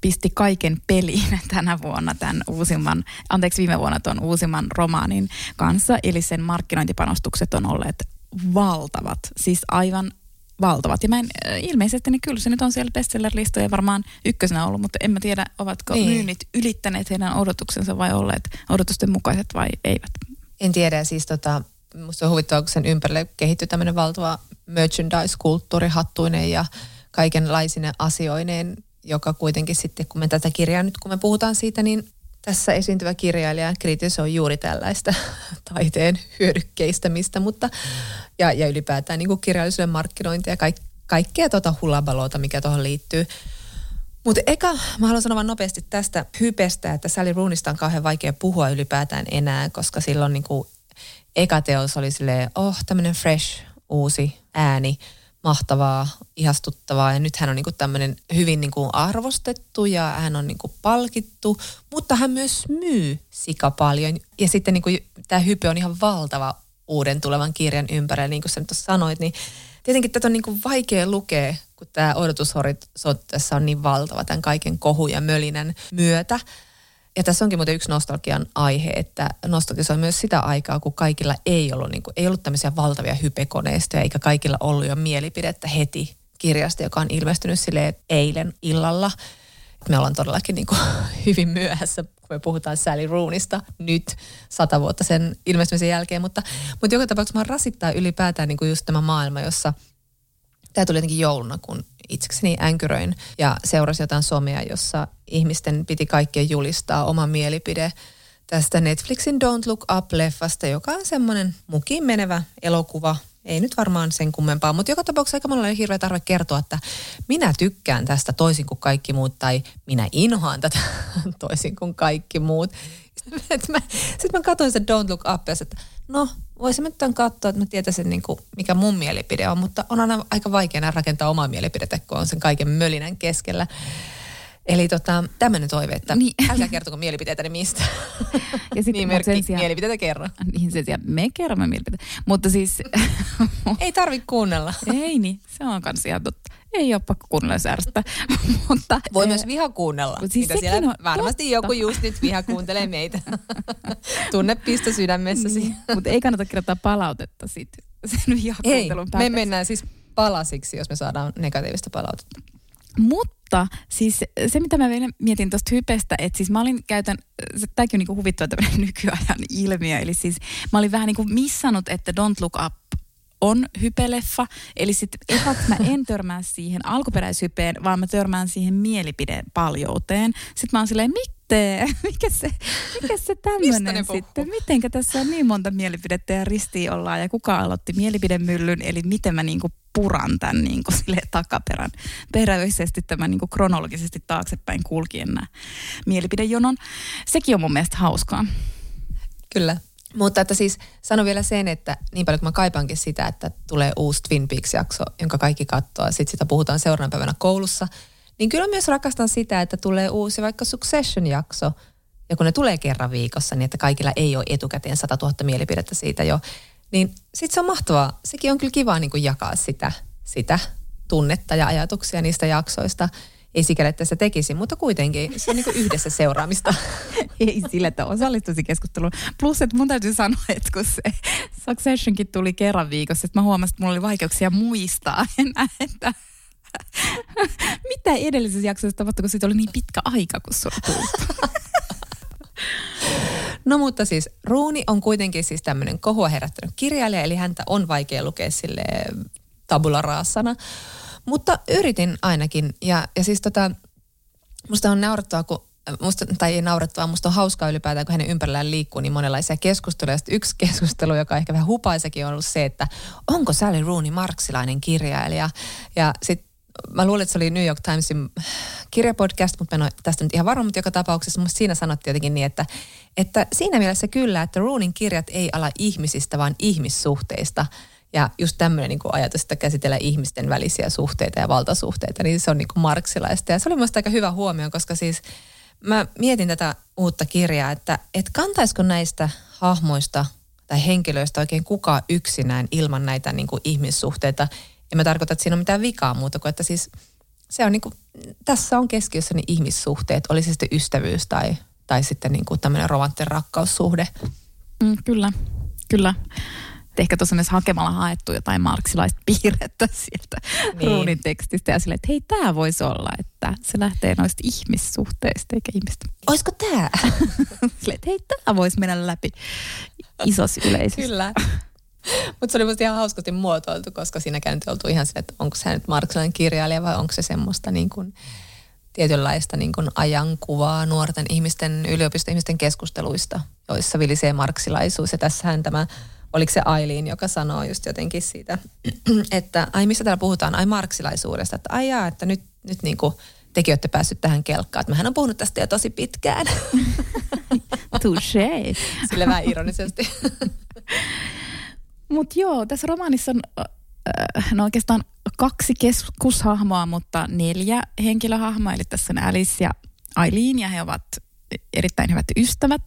pisti kaiken peliin tänä vuonna tämän uusimman, anteeksi viime vuonna tuon uusimman romaanin kanssa, eli sen markkinointipanostukset on olleet valtavat, siis aivan valtavat. Ja mä en, äh, ilmeisesti niin kyllä se nyt on siellä bestseller-listoja varmaan ykkösenä ollut, mutta en mä tiedä, ovatko Niin. myynnit ylittäneet heidän odotuksensa vai olleet odotusten mukaiset vai eivät. En tiedä, siis tota, musta on huvittavaa, kun sen ympärille kehittyi tämmöinen valtava merchandise-kulttuuri, hattuinen ja kaikenlaisine asioineen, joka kuitenkin sitten, kun me tätä kirjaa nyt, kun me puhutaan siitä, niin tässä esiintyvä kirjailija kritisoi juuri tällaista taiteen hyödykkeistämistä, mutta ja, ja ylipäätään niin kirjallisuuden markkinointia ja kaik, kaikkea tuota hulabaloota, mikä tuohon liittyy. Mutta eka, mä haluan sanoa nopeasti tästä hypestä, että Sally Rooneysta on kauhean vaikea puhua ylipäätään enää, koska silloin niin kuin eka teos oli silleen, oh, tämmöinen fresh, uusi ääni, mahtavaa, ihastuttavaa. Ja nyt hän on niin kuin tämmöinen hyvin niin kuin arvostettu ja hän on niin kuin palkittu, mutta hän myös myy sika paljon. Ja sitten niin kuin tämä hype on ihan valtava uuden tulevan kirjan ympärillä, niin kuin sä nyt sanoit, niin tietenkin tätä on niin kuin vaikea lukea, kun tämä odotushorisontti tässä on niin valtava tämän kaiken kohu ja mölinän myötä. Ja tässä onkin muuten yksi nostalgian aihe, että nostalgisoi myös sitä aikaa, kun kaikilla ei ollut, niin kuin, ei ollut tämmöisiä valtavia hypekoneistoja, eikä kaikilla ollut jo mielipidettä heti kirjasta, joka on ilmestynyt sille eilen illalla. Me ollaan todellakin niin kuin hyvin myöhässä, kun me puhutaan Sally Roonista nyt sata vuotta sen ilmestymisen jälkeen, mutta, mutta joka tapauksessa mä rasittaa ylipäätään niin kuin just tämä maailma, jossa tämä tuli jotenkin jouluna, kun itsekseni änkyröin ja seurasi jotain somea, jossa ihmisten piti kaikkien julistaa oma mielipide tästä Netflixin Don't Look Up-leffasta, joka on semmoinen mukiin menevä elokuva. Ei nyt varmaan sen kummempaa, mutta joka tapauksessa aika monella oli hirveä tarve kertoa, että minä tykkään tästä toisin kuin kaikki muut tai minä inhoan tätä toisin kuin kaikki muut. Sitten mä, sit mä katsoin sitä Don't Look Up ja sit, että no voisin nyt tämän katsoa, että mä tietäisin niin kuin, mikä mun mielipide on, mutta on aina aika vaikea enää rakentaa omaa mielipidettä, kun on sen kaiken mölinän keskellä. Eli tota, tämmöinen toive, että niin. Niin. älkää kertoko mielipiteitäni mistä. Ja sitten niin merkki, sen sijaan- mielipiteitä kerro. Niin sen sijaan me kerromme mielipiteitä. Mutta siis, Ei tarvi kuunnella. ei niin, se on kans ihan totta. Ei ole pakko kuunnella jos ärsyttää. Mutta, Voi eh, myös viha kuunnella. Siis Mitä siellä on varmasti totta. joku just nyt viha kuuntelee meitä. Tunnepisto sydämessäsi. Niin, mutta ei kannata kirjoittaa palautetta sit sen Ei, me mennään siis palasiksi, jos me saadaan negatiivista palautetta. Mutta siis se, mitä mä vielä mietin tuosta hypestä, että siis mä olin käytän, tämäkin on niinku huvittava tämmöinen nykyajan ilmiö, eli siis mä olin vähän niinku missannut, että Don't Look Up on hypeleffa, eli sitten ekaksi mä en törmää siihen alkuperäishypeen, vaan mä törmään siihen mielipidepaljouteen. Sitten mä oon silleen, mitte, mikä se, mikä se tämmöinen sitten, mitenkä tässä on niin monta mielipidettä ja ristiin ollaan ja kuka aloitti mielipidemyllyn, eli miten mä niinku puran tämän niinku sille takaperän peräisesti tämän niinku kronologisesti taaksepäin kulkien nämä mielipidejonon. Sekin on mun mielestä hauskaa. Kyllä. Mutta että siis sano vielä sen, että niin paljon kuin mä kaipaankin sitä, että tulee uusi Twin Peaks-jakso, jonka kaikki katsoo sitten sitä puhutaan seuraavana päivänä koulussa, niin kyllä myös rakastan sitä, että tulee uusi vaikka Succession-jakso, ja kun ne tulee kerran viikossa, niin että kaikilla ei ole etukäteen 100 000 mielipidettä siitä jo, niin sitten se on mahtavaa. Sekin on kyllä kiva niin kuin jakaa sitä, sitä tunnetta ja ajatuksia niistä jaksoista. Ei sikäli, että se tekisi, mutta kuitenkin se on niin kuin yhdessä seuraamista. Ei sillä, että osallistuisi keskusteluun. Plus, että mun täytyy sanoa, että kun se Successionkin tuli kerran viikossa, että mä huomasin, että mulla oli vaikeuksia muistaa enää, että mitä edellisessä jaksossa tapahtui, kun siitä oli niin pitkä aika, kun se. No mutta siis Ruuni on kuitenkin siis tämmöinen kohua herättänyt kirjailija, eli häntä on vaikea lukea sille tabula raasana. Mutta yritin ainakin. Ja, ja siis tota, musta on naurettavaa, kun Musta, tai ei naurettavaa, musta on hauskaa ylipäätään, kun hänen ympärillään liikkuu niin monenlaisia keskusteluja. Sitten yksi keskustelu, joka ehkä vähän hupaisekin on ollut se, että onko Sally Rooney marksilainen kirjailija. Ja sitten mä luulen, että se oli New York Timesin kirjapodcast, mutta mä en ole tästä nyt ihan varma, mutta joka tapauksessa musta siinä sanottiin jotenkin niin, että, että siinä mielessä kyllä, että Roonin kirjat ei ala ihmisistä, vaan ihmissuhteista. Ja just tämmöinen niin ajatus, että käsitellä ihmisten välisiä suhteita ja valtasuhteita, niin se on niin kuin marksilaista. Ja se oli minusta aika hyvä huomio, koska siis mä mietin tätä uutta kirjaa, että, että kantaisiko näistä hahmoista tai henkilöistä oikein kukaan yksinään ilman näitä niin kuin ihmissuhteita. Ja mä tarkoitan, että siinä on mitään vikaa muuta kuin, että siis se on niin kuin, tässä on keskiössä ne ihmissuhteet, oli se sitten ystävyys tai, tai sitten niin kuin tämmöinen romanttinen rakkaussuhde. Mm, kyllä, kyllä. Et ehkä tuossa myös hakemalla haettu jotain marksilaista piirrettä sieltä niin. ruunin tekstistä ja silleen, että hei, tämä voisi olla, että se lähtee noista ihmissuhteista eikä ihmistä. Olisiko tämä? silleen, että hei, tämä voisi mennä läpi isossa yleisössä. Kyllä. Mutta se oli musta ihan hauskasti muotoiltu, koska siinä nyt oltu ihan se, että onko se nyt marksilainen kirjailija vai onko se semmoista niin kuin tietynlaista niin kuin ajankuvaa nuorten ihmisten, yliopistoihmisten keskusteluista, joissa vilisee marksilaisuus. Ja tässähän tämä oliko se Ailiin, joka sanoo just jotenkin siitä, että ai missä täällä puhutaan, ai marksilaisuudesta, että ai jaa, että nyt, nyt niin kuin tekin olette päässyt tähän kelkkaan. Että mähän on puhunut tästä jo tosi pitkään. Touché. Sille vähän ironisesti. Mutta joo, tässä romaanissa on äh, no oikeastaan kaksi keskushahmoa, mutta neljä henkilöhahmoa. Eli tässä on Alice ja Aileen ja he ovat erittäin hyvät ystävät.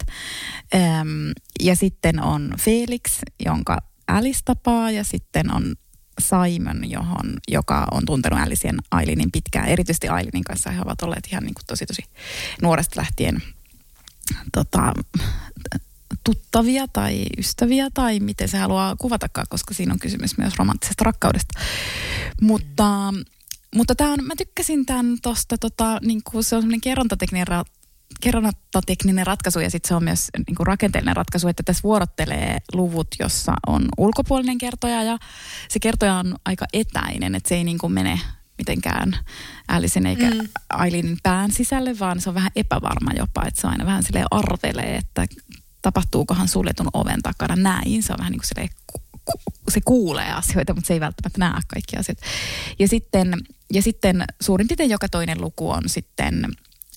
Ja sitten on Felix, jonka Alice tapaa ja sitten on Simon, johon, joka on tuntenut Alicen Ailinin pitkään. Erityisesti Ailinin kanssa he ovat olleet ihan niin kuin tosi tosi nuoresta lähtien tota, tuttavia tai ystäviä tai miten se haluaa kuvatakaan, koska siinä on kysymys myös romanttisesta rakkaudesta. Mutta, mutta tämä on, mä tykkäsin tämän tuosta, tota, niin kuin se on semmoinen kerrontatekninen kerrontatekninen ratkaisu ja sitten se on myös niin kuin rakenteellinen ratkaisu, että tässä vuorottelee luvut, jossa on ulkopuolinen kertoja ja se kertoja on aika etäinen, että se ei niin kuin mene mitenkään Älisen eikä mm. Ailinin pään sisälle, vaan se on vähän epävarma jopa, että se aina vähän sille arvelee, että tapahtuukohan suljetun oven takana näin. Se on vähän niin kuin silleen, se kuulee asioita, mutta se ei välttämättä näe kaikkia asioita. Ja sitten, ja sitten suurin piirtein joka toinen luku on sitten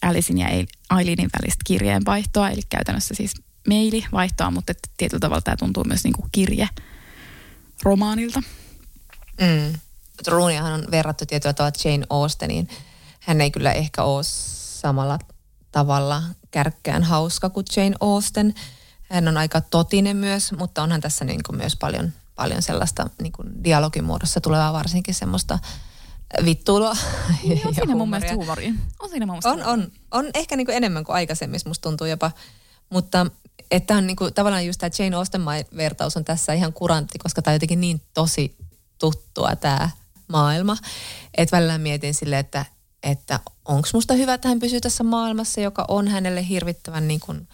Alicein ja Ailinin välistä kirjeenvaihtoa, eli käytännössä siis mailivaihtoa, mutta tietyllä tavalla tämä tuntuu myös niin kuin kirje romaanilta. Mm. Ruuniahan on verrattu tietyllä tavalla Jane Austeniin. Hän ei kyllä ehkä ole samalla tavalla kärkkään hauska kuin Jane Austen. Hän on aika totinen myös, mutta onhan tässä niin kuin myös paljon, paljon sellaista niin kuin dialogin muodossa tulevaa varsinkin semmoista vittuilua. Niin, on siinä mun mielestä huumoria. On siinä mun mielestä on, on, on ehkä niin kuin enemmän kuin aikaisemmin, musta tuntuu jopa. Mutta että on niin kuin, tavallaan just tämä Jane Austen-vertaus on tässä ihan kurantti, koska tämä on jotenkin niin tosi tuttua tämä maailma. Että välillä mietin sille, että, että onko musta hyvä, että hän pysyy tässä maailmassa, joka on hänelle hirvittävän niin kuin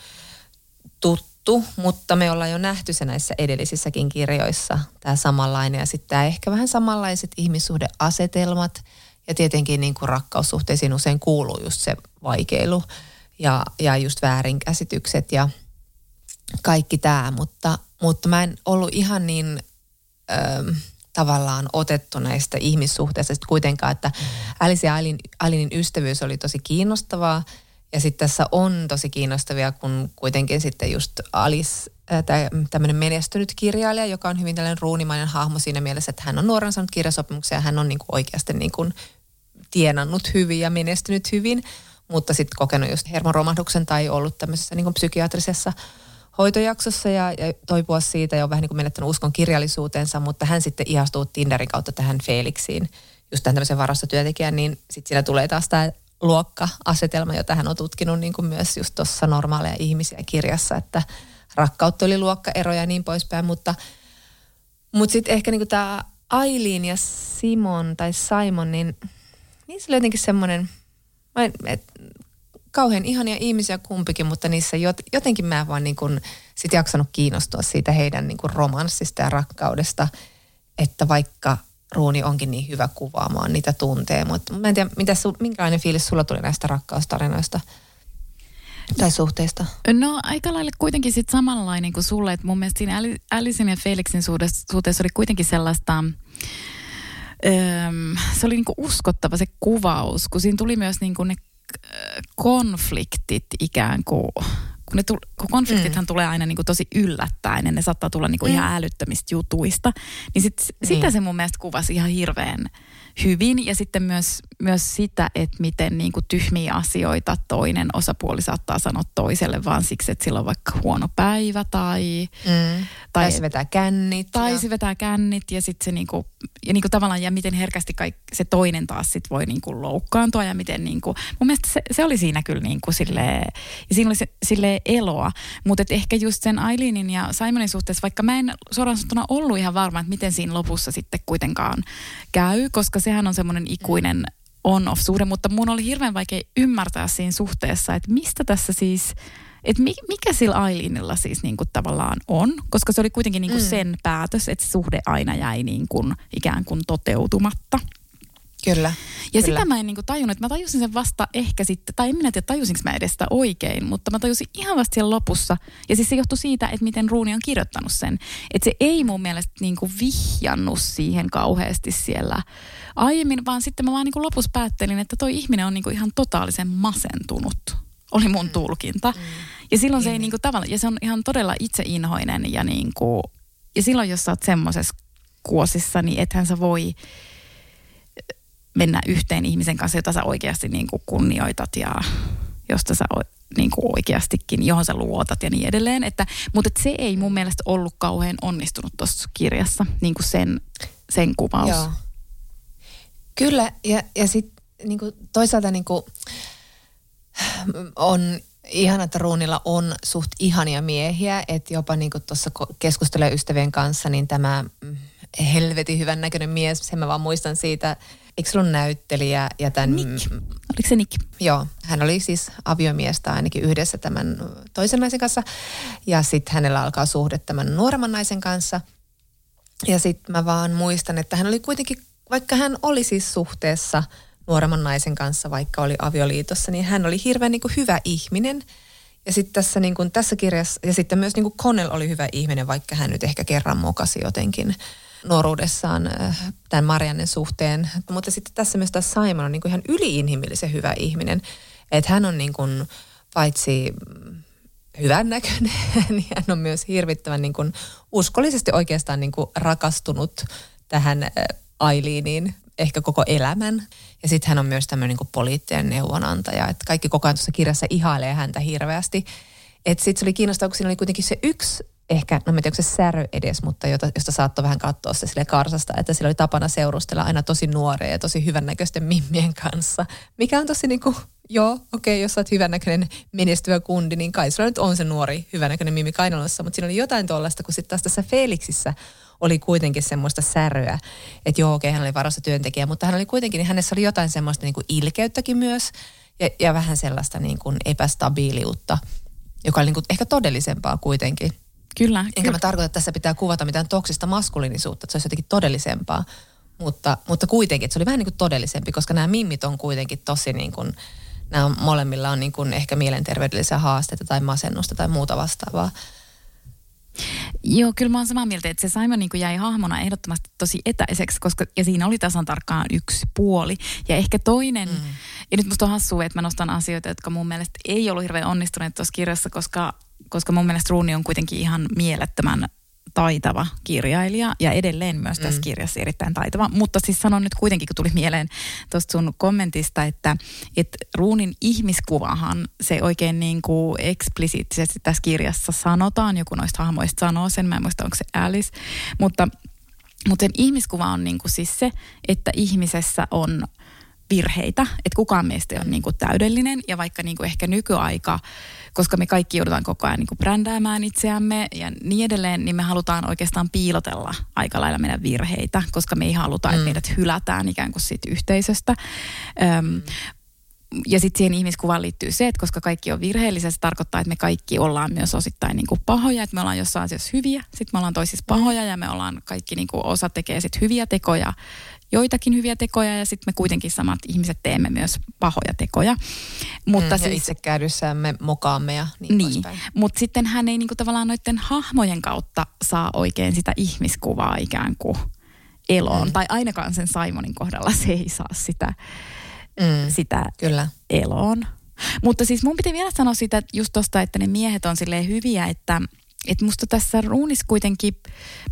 tuttu, mutta me ollaan jo nähty se näissä edellisissäkin kirjoissa, tämä samanlainen. Ja sitten tämä ehkä vähän samanlaiset ihmissuhdeasetelmat ja tietenkin niin kuin rakkaussuhteisiin usein kuuluu just se vaikeilu ja, ja just väärinkäsitykset ja kaikki tämä, mutta, mutta mä en ollut ihan niin... Öö, tavallaan otettu näistä ihmissuhteista sitten kuitenkaan, että Alice ja Alin, Alinin ystävyys oli tosi kiinnostavaa. Ja sitten tässä on tosi kiinnostavia, kun kuitenkin sitten just Alice, tämmöinen menestynyt kirjailija, joka on hyvin tällainen ruunimainen hahmo siinä mielessä, että hän on nuoren saanut kirjasopimuksia ja hän on niin kuin oikeasti niin kuin tienannut hyvin ja menestynyt hyvin, mutta sitten kokenut just hermoromahduksen tai ollut tämmöisessä niin kuin psykiatrisessa hoitojaksossa ja, ja toipua siitä ja on vähän niin kuin menettänyt uskon kirjallisuutensa, mutta hän sitten ihastuu Tinderin kautta tähän Felixiin, just tähän tämmöisen varastotyöntekijän, niin sitten siinä tulee taas tämä luokka-asetelma, jota hän on tutkinut niin kuin myös just tuossa normaaleja ihmisiä kirjassa, että rakkautta oli luokkaeroja ja niin poispäin, mutta, mutta sitten ehkä niin tämä Aileen ja Simon tai Simon, niin niissä oli jotenkin semmoinen, kauhean ihania ihmisiä kumpikin, mutta niissä jot, jotenkin mä en vaan niin kuin sit jaksanut kiinnostua siitä heidän niin kuin romanssista ja rakkaudesta, että vaikka Ruuni onkin niin hyvä kuvaamaan niitä tuntee, mutta mä en tiedä, mitä su, minkälainen fiilis sulla tuli näistä rakkaustarinoista tai suhteista? No aika lailla kuitenkin sit samanlainen kuin sulle, että mun mielestä siinä Alicein ja Felixin suhteessa oli kuitenkin sellaista, öm, se oli niinku uskottava se kuvaus, kun siinä tuli myös niinku ne konfliktit ikään kuin kun, ne tuli, kun konfliktithan mm. tulee aina niin kuin tosi yllättäen, ne saattaa tulla niin kuin mm. ihan älyttömistä jutuista, niin, sit, niin sitä se mun mielestä kuvasi ihan hirveän hyvin. Ja sitten myös, myös sitä, että miten niin kuin tyhmiä asioita toinen osapuoli saattaa sanoa toiselle vaan siksi, että sillä on vaikka huono päivä tai... Mm. Tai, tai se vetää kännit. Tai ja... se vetää kännit ja sitten se niin kuin, ja niin kuin tavallaan, ja miten herkästi kaik, se toinen taas sit voi niin kuin loukkaantua ja miten niin kuin, mun mielestä se, se oli siinä kyllä niin kuin silleen, ja siinä oli se, silleen eloa, mutta ehkä just sen Aileenin ja Simonin suhteessa, vaikka mä en suoraan sanottuna ollut ihan varma, että miten siinä lopussa sitten kuitenkaan käy, koska sehän on semmoinen ikuinen on-off-suhde, mutta mun oli hirveän vaikea ymmärtää siinä suhteessa, että mistä tässä siis, että mikä sillä Aileenilla siis niin kuin tavallaan on, koska se oli kuitenkin niin kuin mm. sen päätös, että suhde aina jäi niin kuin ikään kuin toteutumatta. Kyllä. Ja kyllä. sitä mä en niin kuin tajunnut, että mä tajusin sen vasta ehkä sitten, tai en minä tiedä tajusinko mä edes sitä oikein, mutta mä tajusin ihan vasta siellä lopussa. Ja siis se johtui siitä, että miten Ruuni on kirjoittanut sen. Että se ei mun mielestä niin kuin vihjannut siihen kauheasti siellä aiemmin, vaan sitten mä vaan niin kuin lopussa päättelin, että toi ihminen on niin kuin ihan totaalisen masentunut. Oli mun mm. tulkinta. Mm. Ja silloin se ei niin kuin tavallaan, ja se on ihan todella itseinhoinen ja niin kuin, ja silloin jos sä oot semmoisessa kuosissa, niin ethän sä voi mennä yhteen ihmisen kanssa, jota sä oikeasti niin kuin kunnioitat ja josta sä niin kuin oikeastikin, johon sä luotat ja niin edelleen. Että, mutta et se ei mun mielestä ollut kauhean onnistunut tuossa kirjassa, niin kuin sen, sen kuvaus. Joo. Kyllä, ja, ja sitten niin toisaalta niin kuin, on ihana, että Ruunilla on suht ihania miehiä, että jopa niin tuossa keskustelee ystävien kanssa, niin tämä mm, helvetin hyvän näköinen mies, sen mä vaan muistan siitä, eikö sulla näyttelijä ja tämän... Nick. Oliko se Nick? Joo, hän oli siis aviomiestä ainakin yhdessä tämän toisen naisen kanssa ja sitten hänellä alkaa suhde tämän nuoremman naisen kanssa. Ja sitten mä vaan muistan, että hän oli kuitenkin, vaikka hän oli siis suhteessa nuoremman naisen kanssa, vaikka oli avioliitossa, niin hän oli hirveän niin kuin hyvä ihminen. Ja sitten tässä, niin kuin, tässä kirjassa, ja sitten myös niin kuin Connell oli hyvä ihminen, vaikka hän nyt ehkä kerran mokasi jotenkin nuoruudessaan äh, tämän Mariannen suhteen. Mutta sitten tässä myös tässä Simon on niin kuin ihan yliinhimillisen hyvä ihminen. Että hän on niin kuin, paitsi hyvännäköinen, niin hän on myös hirvittävän niin kuin uskollisesti oikeastaan niin kuin rakastunut tähän äh, Ailiiniin ehkä koko elämän. Ja sitten hän on myös tämmöinen niin poliittinen neuvonantaja, että kaikki koko ajan tuossa kirjassa ihailee häntä hirveästi. Että sitten se oli kiinnostavaa, kun siinä oli kuitenkin se yksi ehkä, no mä onko se särö edes, mutta jota, josta saattoi vähän katsoa se sille karsasta, että sillä oli tapana seurustella aina tosi nuoria ja tosi hyvännäköisten mimmien kanssa, mikä on tosi niin kuin, joo, okei, okay, jos sä oot hyvännäköinen menestyvä kundi, niin kai sulla nyt on se nuori hyvännäköinen mimmi kainalossa, mutta siinä oli jotain tuollaista, kun sitten taas tässä Felixissä oli kuitenkin semmoista säröä, että joo, okei, okay, hän oli varassa työntekijä, mutta hän oli kuitenkin, niin hänessä oli jotain semmoista niin kuin ilkeyttäkin myös ja, ja vähän sellaista niin kuin epästabiiliutta, joka oli niin kuin ehkä todellisempaa kuitenkin. Kyllä. Enkä kyllä. mä tarkoita, että tässä pitää kuvata mitään toksista maskuliinisuutta, että se olisi jotenkin todellisempaa. Mutta, mutta kuitenkin, että se oli vähän niin kuin todellisempi, koska nämä mimmit on kuitenkin tosi niin kuin, nämä molemmilla on niin kuin ehkä mielenterveydellisiä haasteita tai masennusta tai muuta vastaavaa. Joo, kyllä mä oon samaa mieltä, että se Simon niin jäi hahmona ehdottomasti tosi etäiseksi, koska ja siinä oli tasan tarkkaan yksi puoli. Ja ehkä toinen, mm. ja nyt musta on hassua, että mä nostan asioita, jotka mun mielestä ei ollut hirveän onnistuneet tuossa kirjassa, koska koska mun mielestä Ruuni on kuitenkin ihan mielettömän taitava kirjailija ja edelleen myös tässä mm. kirjassa erittäin taitava. Mutta siis sanon nyt kuitenkin, kun tuli mieleen tuosta sun kommentista, että, että Ruunin ihmiskuvahan se oikein niin kuin eksplisiittisesti tässä kirjassa sanotaan. Joku noista hahmoista sanoo sen, mä en muista onko se Alice. Mutta, mutta sen ihmiskuva on niin kuin siis se, että ihmisessä on virheitä, että kukaan meistä ei ole niin kuin täydellinen ja vaikka niin kuin ehkä nykyaika koska me kaikki joudutaan koko ajan niin kuin brändäämään itseämme ja niin edelleen, niin me halutaan oikeastaan piilotella aika lailla meidän virheitä, koska me ei haluta, mm. että meidät hylätään ikään kuin siitä yhteisöstä. Öm, ja sitten siihen ihmiskuvaan liittyy se, että koska kaikki on virheellisiä, se tarkoittaa, että me kaikki ollaan myös osittain niin kuin pahoja, että me ollaan jossain asiassa hyviä, sitten me ollaan toisissa pahoja ja me ollaan kaikki niin kuin osa tekee sitten hyviä tekoja, joitakin hyviä tekoja ja sitten me kuitenkin samat ihmiset teemme myös pahoja tekoja. Mutta mm, siis, itsekäydyssämme me mokaamme ja niin, niin, mutta sitten hän ei niinku tavallaan noiden hahmojen kautta saa oikein sitä ihmiskuvaa ikään kuin eloon. Mm. Tai ainakaan sen Simonin kohdalla se ei saa sitä, Mm, sitä kyllä. eloon. Mutta siis mun piti vielä sanoa sitä että just tosta, että ne miehet on silleen hyviä, että, että musta tässä ruunis kuitenkin,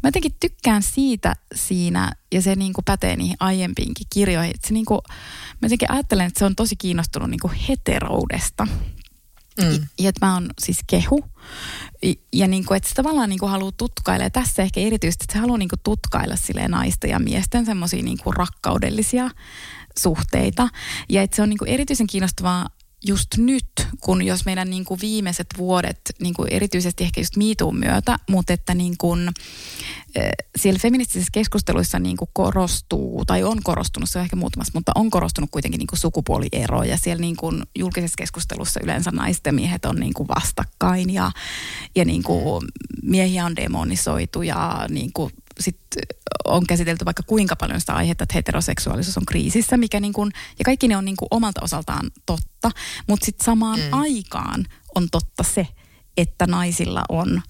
mä jotenkin tykkään siitä siinä, ja se niinku pätee niihin aiempiinkin kirjoihin, että se niinku, mä jotenkin ajattelen, että se on tosi kiinnostunut niinku heteroudesta. Mm. Ja että mä oon siis kehu. Ja, niin kuin, että se tavallaan niin kuin haluaa tutkailla. Ja tässä ehkä erityisesti, että se haluaa niin kuin tutkailla silleen naisten ja miesten semmoisia niin kuin rakkaudellisia suhteita. Ja että se on niin kuin erityisen kiinnostavaa just nyt, kun jos meidän niin kuin viimeiset vuodet, niin kuin erityisesti ehkä just miituun myötä, mutta että niin kuin, eh, siellä feministisissä keskusteluissa niin kuin korostuu, tai on korostunut, se on ehkä muutamassa, mutta on korostunut kuitenkin niin kuin sukupuoliero, ja siellä niin kuin julkisessa keskustelussa yleensä naiset ja miehet on niin kuin vastakkain, ja, ja niin kuin miehiä on demonisoitu, ja niin kuin sit on käsitelty vaikka kuinka paljon sitä aihetta, että heteroseksuaalisuus on kriisissä, mikä niin kuin, ja kaikki ne on niin kuin omalta osaltaan totta, mutta sitten samaan mm. aikaan on totta se, että naisilla on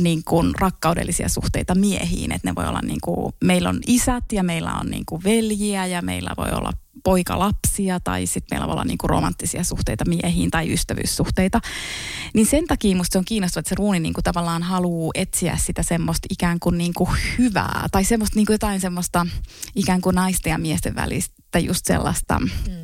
niin kuin rakkaudellisia suhteita miehiin, että ne voi olla niin kuin, meillä on isät ja meillä on niin kuin veljiä ja meillä voi olla poikalapsia tai sitten meillä voi olla niin kuin romanttisia suhteita miehiin tai ystävyyssuhteita. Niin sen takia musta se on kiinnostavaa, että se ruuni niin kuin tavallaan haluaa etsiä sitä semmoista ikään kuin, niin kuin hyvää tai semmoista niin kuin jotain semmoista ikään kuin naisten ja miesten välistä just sellaista mm.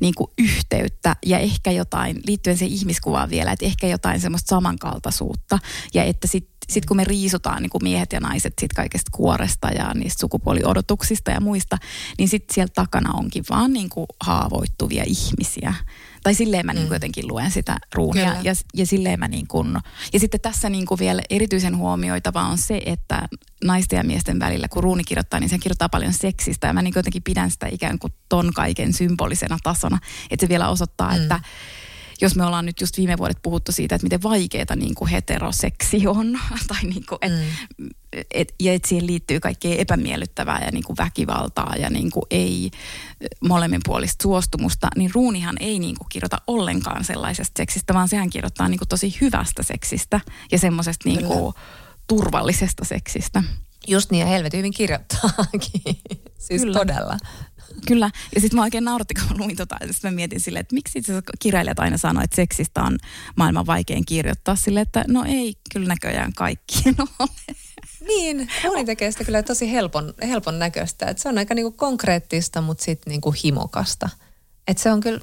Niin kuin yhteyttä ja ehkä jotain, liittyen siihen ihmiskuvaan vielä, että ehkä jotain semmoista samankaltaisuutta ja että sitten sit kun me riisutaan niin kuin miehet ja naiset sit kaikesta kuoresta ja niistä sukupuoliodotuksista ja muista, niin sitten siellä takana onkin vaan niin kuin haavoittuvia ihmisiä. Tai silleen mä mm. niin kuin jotenkin luen sitä ruunia. Kyllä. Ja, ja silleen mä niin kuin, ja sitten tässä niin kuin vielä erityisen huomioitava on se, että naisten ja miesten välillä, kun ruuni kirjoittaa, niin se kirjoittaa paljon seksistä. Ja mä niin jotenkin pidän sitä ikään kuin ton kaiken symbolisena tasona. Että se vielä osoittaa, mm. että jos me ollaan nyt just viime vuodet puhuttu siitä, että miten vaikeaa niin kuin heteroseksi on, tai niin kuin, et, mm. Et, ja että siihen liittyy kaikkea epämiellyttävää ja niin kuin väkivaltaa ja niin kuin ei molemminpuolista suostumusta, niin ruunihan ei niin kuin kirjoita ollenkaan sellaisesta seksistä, vaan sehän kirjoittaa niin kuin tosi hyvästä seksistä ja semmoisesta niin kuin turvallisesta seksistä. Just niin ja helvetin hyvin kirjoittaakin. siis Kyllä. todella. Kyllä. Ja sitten mä oikein nauratti, kun mä luin tota, ja sitten mä mietin silleen, että miksi itse kirjailijat aina sanoo, että seksistä on maailman vaikein kirjoittaa silleen, että no ei kyllä näköjään kaikkien ole. Niin, ruuni tekee sitä kyllä tosi helpon, helpon näköistä. Et se on aika niinku konkreettista, mutta sitten niinku himokasta. Et se on kyllä,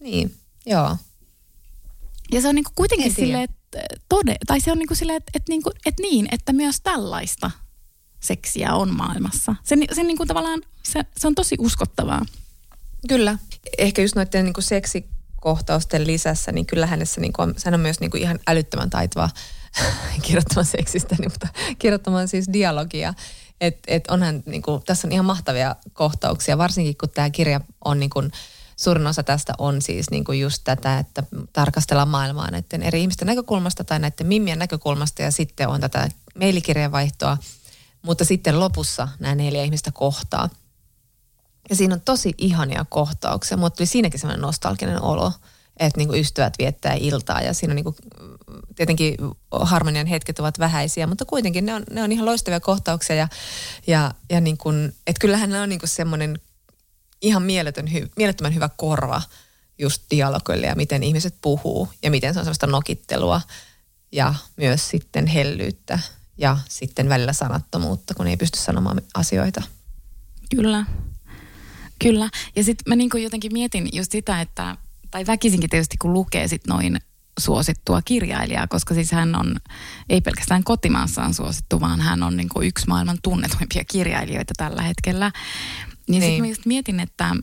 niin, joo. Ja se on niinku kuitenkin silleen, että tode, tai se on niinku silleen, että, että, niinku, että niin, että myös tällaista seksiä on maailmassa. Se, se, niinku tavallaan, se, se on tosi uskottavaa. Kyllä. Ehkä just noiden niinku seksikohtausten lisässä, niin kyllä hänessä niinku on, hän on myös niinku ihan älyttömän taitava kirjoittamaan seksistä, niin, mutta kirjoittamaan siis dialogia. Et, et onhan, niinku, tässä on ihan mahtavia kohtauksia, varsinkin kun tämä kirja on niinku, suurin osa tästä on siis niinku just tätä, että tarkastellaan maailmaa näiden eri ihmisten näkökulmasta tai näiden mimmien näkökulmasta ja sitten on tätä mailikirjeenvaihtoa, mutta sitten lopussa nämä neljä ihmistä kohtaa. Ja siinä on tosi ihania kohtauksia. Mulla tuli siinäkin semmoinen nostalginen olo, että niinku ystävät viettää iltaa ja siinä on niinku, tietenkin harmonian hetket ovat vähäisiä, mutta kuitenkin ne on, ne on ihan loistavia kohtauksia ja, ja, ja niin kuin, että kyllähän ne on niinku semmoinen ihan mieletön, hy, mielettömän hyvä korva just dialogille ja miten ihmiset puhuu ja miten se on sellaista nokittelua ja myös sitten hellyyttä ja sitten välillä sanattomuutta, kun ei pysty sanomaan asioita. Kyllä. Kyllä. Ja sitten mä niinku jotenkin mietin just sitä, että, tai väkisinkin tietysti kun lukee sit noin suosittua kirjailijaa, koska siis hän on ei pelkästään kotimaassaan suosittu, vaan hän on niinku yksi maailman tunnetuimpia kirjailijoita tällä hetkellä. Niin, niin. sitten Niin. mietin, että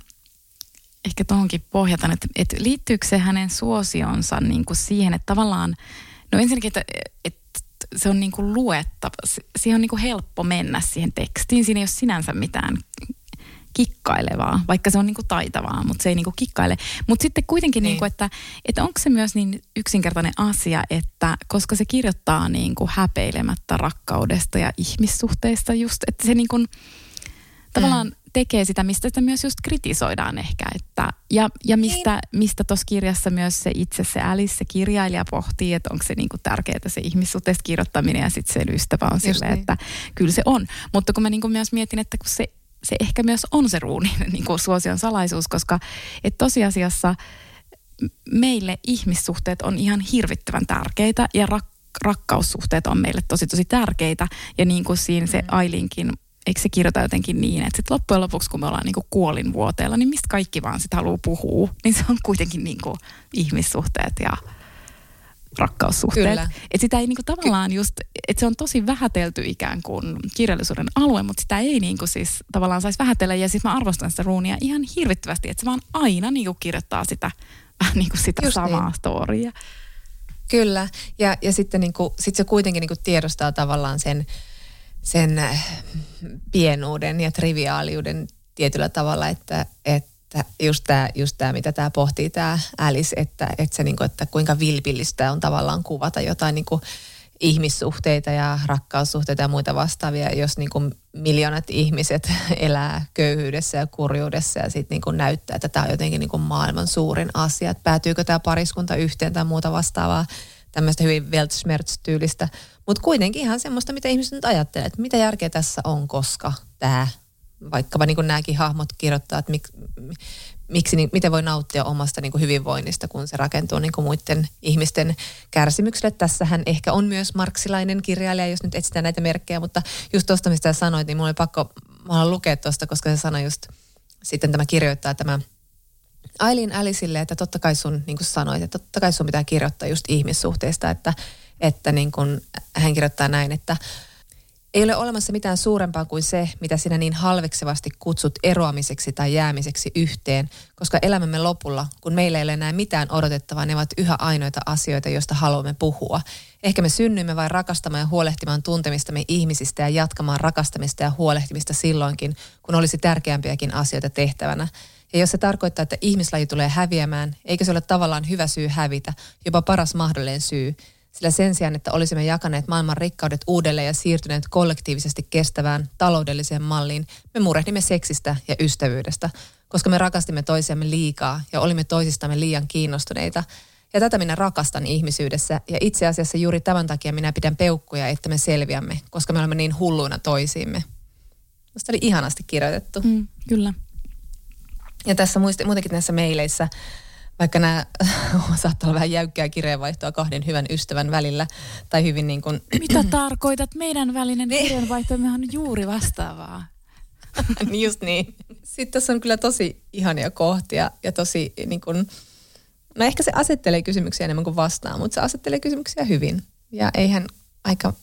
ehkä tuohonkin pohjataan, että, että liittyykö se hänen suosionsa niin kuin siihen, että tavallaan, no ensinnäkin, että, että se on niin kuin luettava, siihen on niin kuin helppo mennä siihen tekstiin, siinä ei ole sinänsä mitään kikkailevaa, vaikka se on niinku taitavaa, mutta se ei niinku kikkaile. Mutta sitten kuitenkin, Niin. niinku, että, että onko se myös niin yksinkertainen asia, että koska se kirjoittaa niinku häpeilemättä rakkaudesta ja ihmissuhteista just, että se niinku, tavallaan tekee sitä, mistä sitä myös just kritisoidaan ehkä. Että, ja ja mistä, mistä tuossa kirjassa myös se itse se Alice, se kirjailija pohtii, että onko se niinku tärkeää se ihmissuhteesta kirjoittaminen ja sitten se ystävä on silleen, niin. että kyllä se on. Mutta kun mä niinku myös mietin, että kun se, se ehkä myös on se ruunin niinku suosion salaisuus, koska et tosiasiassa meille ihmissuhteet on ihan hirvittävän tärkeitä ja rak, rakkaussuhteet on meille tosi tosi tärkeitä. Ja niin kuin siinä se Ailinkin, eikö se kirjoita jotenkin niin, että sit loppujen lopuksi kun me ollaan niin kuin kuolinvuoteella, niin mistä kaikki vaan sitä haluaa puhua, niin se on kuitenkin niin kuin ihmissuhteet ja rakkaussuhteet. Kyllä. Et sitä ei niinku tavallaan just, että se on tosi vähätelty ikään kuin kirjallisuuden alue, mutta sitä ei niinku siis tavallaan saisi vähätellä. Ja sitten mä arvostan sitä ruunia ihan hirvittävästi, että se vaan aina niinku kirjoittaa sitä, niinku sitä Just samaa niin. storia. Kyllä, ja, ja sitten niinku, sit se kuitenkin niinku tiedostaa tavallaan sen, sen äh, pienuuden ja triviaaliuden tietyllä tavalla, että, että just tämä, just tää, mitä tämä pohtii tämä Alice, että, että, se niinku, että kuinka vilpillistä on tavallaan kuvata jotain niinku ihmissuhteita ja rakkaussuhteita ja muita vastaavia, jos niinku miljoonat ihmiset elää köyhyydessä ja kurjuudessa ja sitten niinku näyttää, että tämä on jotenkin niinku maailman suurin asia, että päätyykö tämä pariskunta yhteen tai muuta vastaavaa, tämmöistä hyvin Weltschmerz-tyylistä, mutta kuitenkin ihan semmoista, mitä ihmiset nyt ajattelee, että mitä järkeä tässä on, koska tämä, vaikkapa niin kuin nämäkin hahmot kirjoittaa, että mik, miksi, niin, miten voi nauttia omasta niin kuin hyvinvoinnista, kun se rakentuu niin kuin muiden ihmisten kärsimykselle. Tässähän ehkä on myös marksilainen kirjailija, jos nyt etsitään näitä merkkejä, mutta just tuosta, mistä sanoit, niin mulla oli pakko mä lukea tuosta, koska se sanoi just, sitten tämä kirjoittaa tämä Aileen Alicelle, että totta kai sun, niin kuin sanoit, että totta kai sun pitää kirjoittaa just ihmissuhteista, että, että niin kuin hän kirjoittaa näin, että ei ole olemassa mitään suurempaa kuin se, mitä sinä niin halveksevasti kutsut eroamiseksi tai jäämiseksi yhteen, koska elämämme lopulla, kun meillä ei ole enää mitään odotettavaa, ne ovat yhä ainoita asioita, joista haluamme puhua. Ehkä me synnyimme vain rakastamaan ja huolehtimaan tuntemistamme ihmisistä ja jatkamaan rakastamista ja huolehtimista silloinkin, kun olisi tärkeämpiäkin asioita tehtävänä. Ja jos se tarkoittaa, että ihmislaji tulee häviämään, eikö se ole tavallaan hyvä syy hävitä, jopa paras mahdollinen syy, sillä sen sijaan, että olisimme jakaneet maailman rikkaudet uudelleen ja siirtyneet kollektiivisesti kestävään taloudelliseen malliin, me murehdimme seksistä ja ystävyydestä, koska me rakastimme toisiamme liikaa ja olimme toisistamme liian kiinnostuneita. Ja tätä minä rakastan ihmisyydessä ja itse asiassa juuri tämän takia minä pidän peukkuja, että me selviämme, koska me olemme niin hulluina toisiimme. Musta oli ihanasti kirjoitettu. Mm, kyllä. Ja tässä muist, muutenkin näissä meileissä, vaikka nämä saattaa olla vähän jäykkää kirjeenvaihtoa kahden hyvän ystävän välillä, tai hyvin niin kuin, Mitä tarkoitat? Meidän välinen Niin. kirjanvaihtomme on juuri vastaavaa. niin just niin. Sitten tässä on kyllä tosi ihania kohtia ja tosi niin kuin, no ehkä se asettelee kysymyksiä enemmän kuin vastaa, mutta se asettelee kysymyksiä hyvin. Ja eihän aika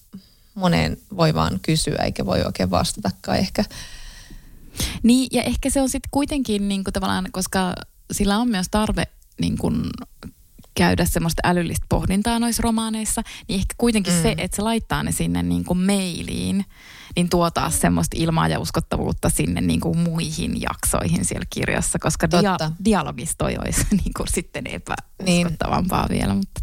moneen voi vaan kysyä eikä voi oikein vastatakaan ehkä. Niin, ja ehkä se on sitten kuitenkin niin kuin tavallaan, koska sillä on myös tarve niin kuin käydä semmoista älyllistä pohdintaa noissa romaaneissa, niin ehkä kuitenkin mm. se, että se laittaa ne sinne niin kuin mailiin, niin tuo taas semmoista ilmaa ja uskottavuutta sinne niin kuin muihin jaksoihin siellä kirjassa, koska dia- dialogista olisi niin kuin sitten epäuskottavampaa niin. vielä. Mutta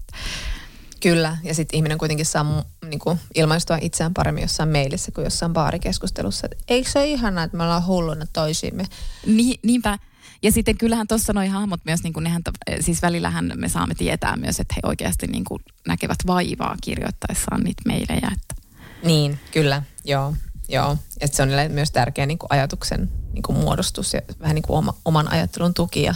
Kyllä, ja sitten ihminen kuitenkin saa mu- niinku, ilmaistua itseään paremmin jossain mailissa kuin jossain baarikeskustelussa. Eikö se ole ihanaa, että me ollaan hulluna toisiimme? Ni, niinpä. Ja sitten kyllähän tuossa noi hahmot myös, niin kuin nehän, ta- siis välillähän me saamme tietää myös, että he oikeasti niin kuin näkevät vaivaa kirjoittaessaan niitä meilejä. Että. Niin, kyllä, joo. joo. Et se on myös tärkeä niin kuin ajatuksen niin kuin muodostus ja vähän niin kuin oma, oman ajattelun tuki ja,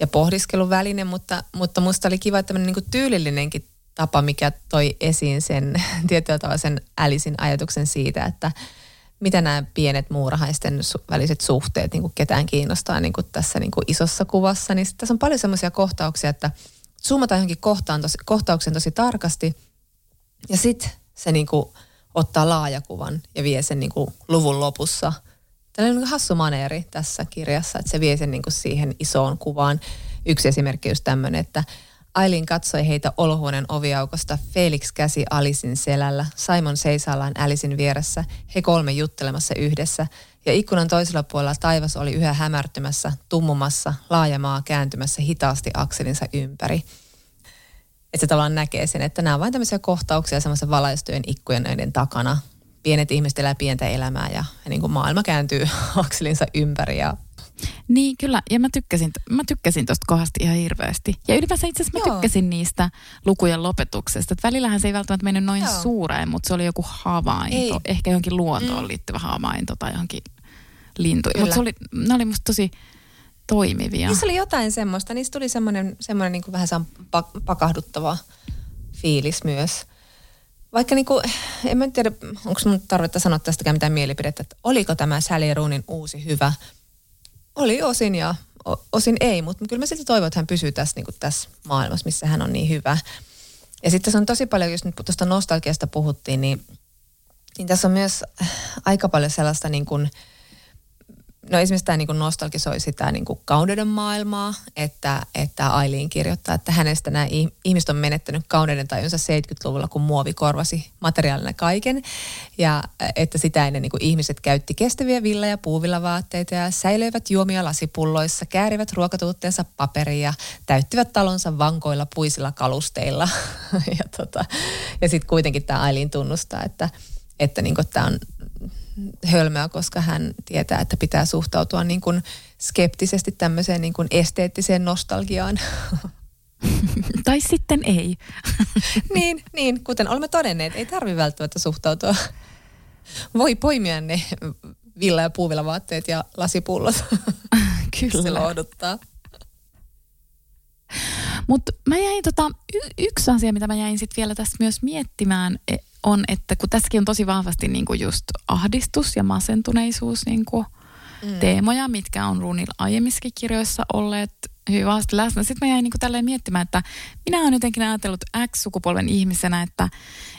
ja pohdiskelun väline, mutta, mutta musta oli kiva tämmöinen niin kuin tyylillinenkin tapa, mikä toi esiin sen tietyllä tavalla sen älisin ajatuksen siitä, että mitä nämä pienet muurahaisten väliset suhteet niin kuin ketään kiinnostaa niin kuin tässä niin kuin isossa kuvassa. Niin tässä on paljon semmoisia kohtauksia, että zoomataan johonkin kohtaan tosi, kohtauksen tosi tarkasti ja sitten se niinku ottaa laajakuvan ja vie sen niinku luvun lopussa. Tällainen niinku hassu maneeri tässä kirjassa, että se vie sen niinku siihen isoon kuvaan. Yksi esimerkki just tämmöinen, että Ailin katsoi heitä olohuoneen oviaukosta, Felix käsi Alisin selällä, Simon seisallaan Alisin vieressä, he kolme juttelemassa yhdessä, ja ikkunan toisella puolella taivas oli yhä hämärtymässä, tummumassa, laaja maa kääntymässä hitaasti akselinsa ympäri. Että se tavallaan näkee sen, että nämä on vain tämmöisiä kohtauksia semmoisen valaistujen ikkujen takana. Pienet ihmiset elää pientä elämää ja, ja niin kuin maailma kääntyy akselinsa ympäri ja Niin, kyllä. Ja mä tykkäsin, mä tykkäsin tosta kohdasta ihan hirveästi. Ja ylipäänsä itse asiassa mä Joo. tykkäsin niistä lukujen lopetuksesta. Et välillähän se ei välttämättä mennyt noin Joo. suureen, mutta se oli joku havainto. Ei. Ehkä johonkin luontoon mm. liittyvä havainto tai johonkin lintuihin. Mutta se oli, ne oli musta tosi toimivia. Niissä oli jotain semmoista, niistä tuli semmoinen, semmoinen niin kuin vähän pakahduttava fiilis myös. Vaikka niin kuin, en mä tiedä, onko mun tarvetta sanoa tästäkään mitään mielipidettä, että oliko tämä Sally Roonin uusi hyvä. Oli osin ja osin ei, mutta kyllä mä silti toivon, että hän pysyy tässä, niin tässä maailmassa, missä hän on niin hyvä. Ja sitten tässä on tosi paljon, jos nyt tuosta nostalgiasta puhuttiin, niin, niin tässä on myös aika paljon sellaista niin kuin, No esimerkiksi tämä niin nostalgisoi sitä niin kuin kauneuden maailmaa, että, että Aileen kirjoittaa, että hänestä nämä ih- ihmiset on menettänyt kauneuden tajunsa 70-luvulla, kun muovi korvasi materiaalina kaiken. Ja että sitä ennen niin kuin ihmiset käytti kestäviä villa- ja puuvillavaatteita ja säilöivät juomia lasipulloissa, käärivät ruokatuutteensa paperia, täyttivät talonsa vankoilla puisilla kalusteilla. ja tota, ja sitten kuitenkin tämä Aileen tunnustaa, että, että niin tämä on hölmöä, koska hän tietää, että pitää suhtautua niin kuin skeptisesti tämmöiseen niin kuin esteettiseen nostalgiaan. tai sitten ei. niin, niin, kuten olemme todenneet, ei tarvi välttämättä suhtautua. Voi poimia ne villa- ja puuvillavaatteet ja lasipullot. Se Kyllä. lohduttaa. Mutta mä jäin tota, y- yksi asia, mitä mä jäin sitten vielä tässä myös miettimään, e- on, että kun tässäkin on tosi vahvasti niinku just ahdistus ja masentuneisuus niinku mm. teemoja, mitkä on Runilla aiemmissakin kirjoissa olleet hyvin vahvasti läsnä. Sitten mä jäin niinku tälleen miettimään, että minä olen jotenkin ajatellut X-sukupolven ihmisenä, että,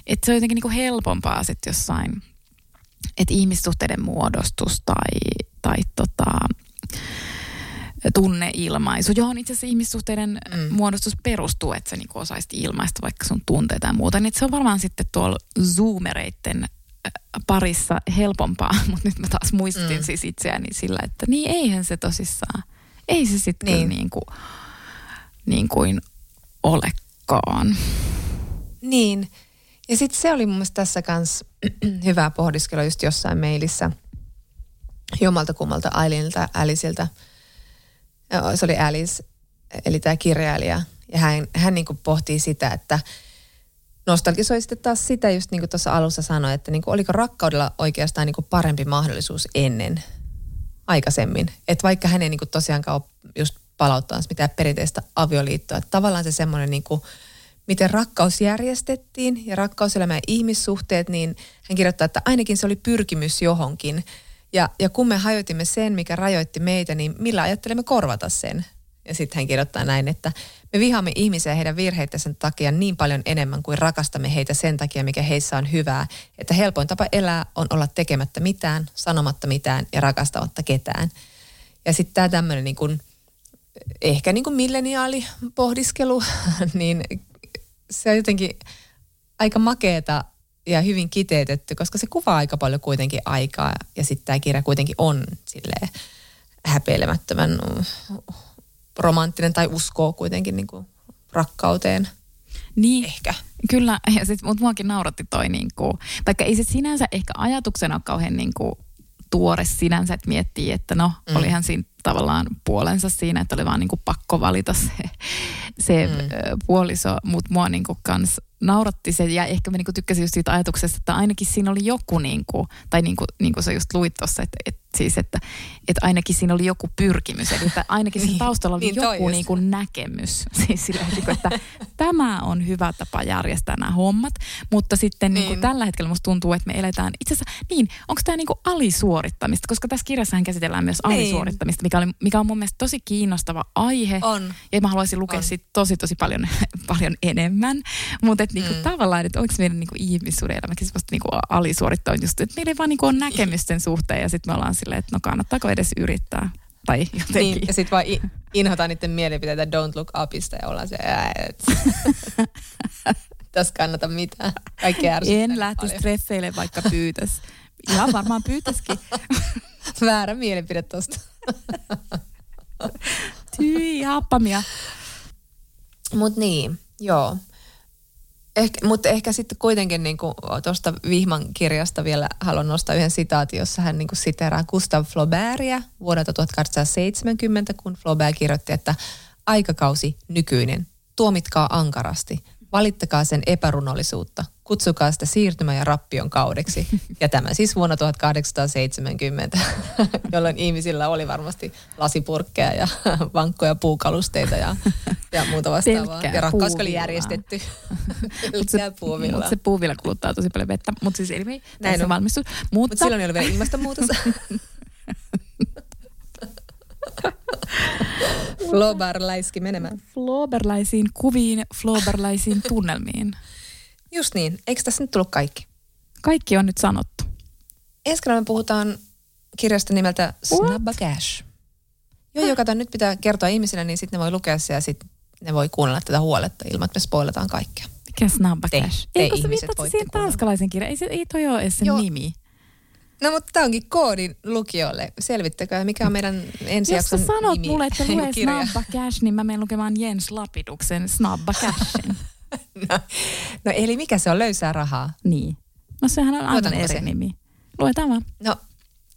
että se on jotenkin niinku helpompaa sitten jossain, että ihmissuhteiden muodostus tai, tai tota, tunneilmaisu, johon itse asiassa ihmissuhteiden mm. muodostus perustuu, että sä niinku osaisit ilmaista vaikka sun tunteita ja muuta. Niin se on varmaan sitten tuolla zoomereitten äh, parissa helpompaa, mutta nyt mä taas muistin mm. siis itseäni sillä, että niin eihän se tosissaan, ei se sitten niin. Niin. kuin, niin kuin olekaan. Niin. Ja sitten se oli mun mielestä tässä kanssa hyvää pohdiskelua just jossain mailissa jommalta kummalta Ailinilta, Aliceilta. Se oli Alice, eli tämä kirjailija. Ja hän, hän niin kuin pohtii sitä, että nostalgisoi sitten taas sitä, just niin kuin tuossa alussa sanoi, että niin kuin oliko rakkaudella oikeastaan niin kuin parempi mahdollisuus ennen, aikaisemmin. Että vaikka hän ei niin kuin tosiaankaan ole just palauttamassa mitään perinteistä avioliittoa, että tavallaan se semmoinen niin kuin, miten rakkaus järjestettiin ja rakkauselämä ja ihmissuhteet, niin hän kirjoittaa, että ainakin se oli pyrkimys johonkin. Ja, ja kun me hajotimme sen, mikä rajoitti meitä, niin millä ajattelemme korvata sen? Ja sitten hän kirjoittaa näin, että me vihaamme ihmisiä heidän virheittensä takia niin paljon enemmän kuin rakastamme heitä sen takia, mikä heissä on hyvää, että helpoin tapa elää on olla tekemättä mitään, sanomatta mitään ja rakastamatta ketään. Ja sitten tämä tämmöinen niin kuin, ehkä niin kuin milleniaalipohdiskelu, niin se on jotenkin aika makeeta ja hyvin kiteytetty, koska se kuvaa aika paljon kuitenkin aikaa ja sitten tämä kirja kuitenkin on silleen häpeilemättömän mm, romanttinen tai uskoo kuitenkin niin kuin rakkauteen. Niin, Ehkä. Kyllä, ja sit, mutta muakin nauratti toi, niinku, vaikka ei se sinänsä ehkä ajatuksena ole kauhean niinku, tuore sinänsä, että miettii, että no, mm. olihan siinä tavallaan puolensa siinä, että oli vaan niinku pakko valita se, se mm. puoliso, mutta mua niinku kans nauratti se, ja ehkä mä niinku tykkäsin just siitä ajatuksesta, että ainakin siinä oli joku, niinku, tai niinku, niinku sä just luit tuossa, että, että siis, että, että ainakin siinä oli joku pyrkimys, eli että ainakin siinä Niin, taustalla oli niin joku just. niinku näkemys, siis sillä, että, että tämä on hyvä tapa järjestää nämä hommat, mutta sitten niin. Niin Niin. tällä hetkellä musta tuntuu, että me eletään itse asiassa, niin, onko tämä niinku alisuorittamista, koska tässä kirjassahan käsitellään myös Niin. alisuorittamista, mikä, oli, mikä on mun mielestä tosi kiinnostava aihe, On. ja mä haluaisin lukea On. siitä tosi tosi paljon, paljon enemmän, mutta et niinku Mm. tavallaan, että onko meidän niinku ihmissuuden elämäkin semmoista niinku alisuorittamista, että meillä ei vaan niinku ole näkemysten suhteen, ja sitten me ollaan silleen, että no kannattaako edes yrittää tai jotenkin. Niin, ja sitten vaan inhotaan niiden mielipiteitä Don't Look Upista ja ollaan se, ää, et. Tässä kannata mitään. Kaikki en lähtisi treffeille, vaikka pyytäisi. Ihan varmaan pyytäisikin. Väärä mielipide tosta. Tyi, happamia. Mut niin, joo. Ehkä, mutta ehkä sitten kuitenkin niin tuosta Vihman kirjasta vielä haluan nostaa yhden sitaatin, jossa hän niin siteraa Gustav Flaubertia vuodelta 1870, kun Flaubert kirjoitti, että aikakausi nykyinen, tuomitkaa ankarasti, valittakaa sen epärunollisuutta, kutsukaa sitä siirtymä- ja rappion kaudeksi. Ja tämä siis vuonna 1870, jolloin ihmisillä oli varmasti lasipurkkeja ja vankkoja puukalusteita ja, ja muuta vastaavaa. Pelkkää ja rakkaus oli järjestetty. Mutta se, mut se puuvilla kuluttaa tosi paljon vettä. Mutta siis anyway, Näin on. valmistus. Mutta Mut silloin ei ollut vielä ilmastonmuutos. Flobar läiski menemään. floberlaisiin kuviin, floberlaisiin tunnelmiin. Just niin. Eikö tässä nyt tullut kaikki? Kaikki on nyt sanottu. Ensi kerralla me puhutaan kirjasta nimeltä Snabba Cash. Joo, joo, kato, nyt pitää kertoa ihmisille, niin sitten ne voi lukea se ja sitten ne voi kuunnella tätä huoletta ilman, että me spoilataan kaikkea. Mikä snabba Te- cash? te Eikö sä viittaat voitte siihen kuunnella. tanskalaisen kirjan? Ei, se, ei toi ole Joo. nimi. No mutta tämä onkin koodin lukijoille. Selvittäkää, mikä on meidän ensi Jos jakson sanot nimi. mulle, että lue snabba cash, niin mä menen lukemaan Jens Lapiduksen snabba cashin. No, no eli mikä se on löysää rahaa? niin. No sehän on aivan eri se? nimi. Luetaan vaan. No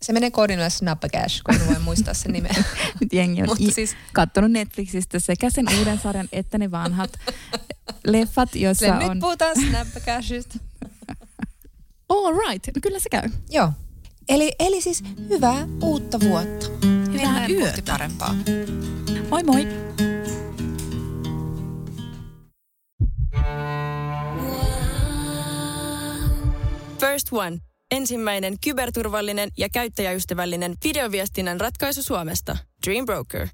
se menee koodinoille Snappa Cash, kun en voi muistaa sen nimeä. Nyt jengi on Mutta i- siis- kattonut Netflixistä sekä sen uuden sarjan että ne vanhat leffat, joissa Sille on... nyt puhutaan Snappa Cashista. All right, no kyllä se käy. Joo. Eli, eli siis hyvää uutta vuotta. Mennään yötä. parempaa. Moi moi! First One. Ensimmäinen kyberturvallinen ja käyttäjäystävällinen videoviestinnän ratkaisu Suomesta. Dream Broker.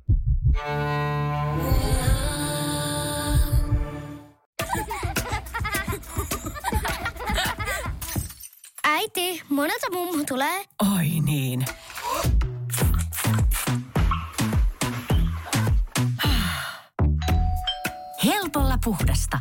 Äiti, monelta mummu tulee? Oi niin. Helpolla puhdasta.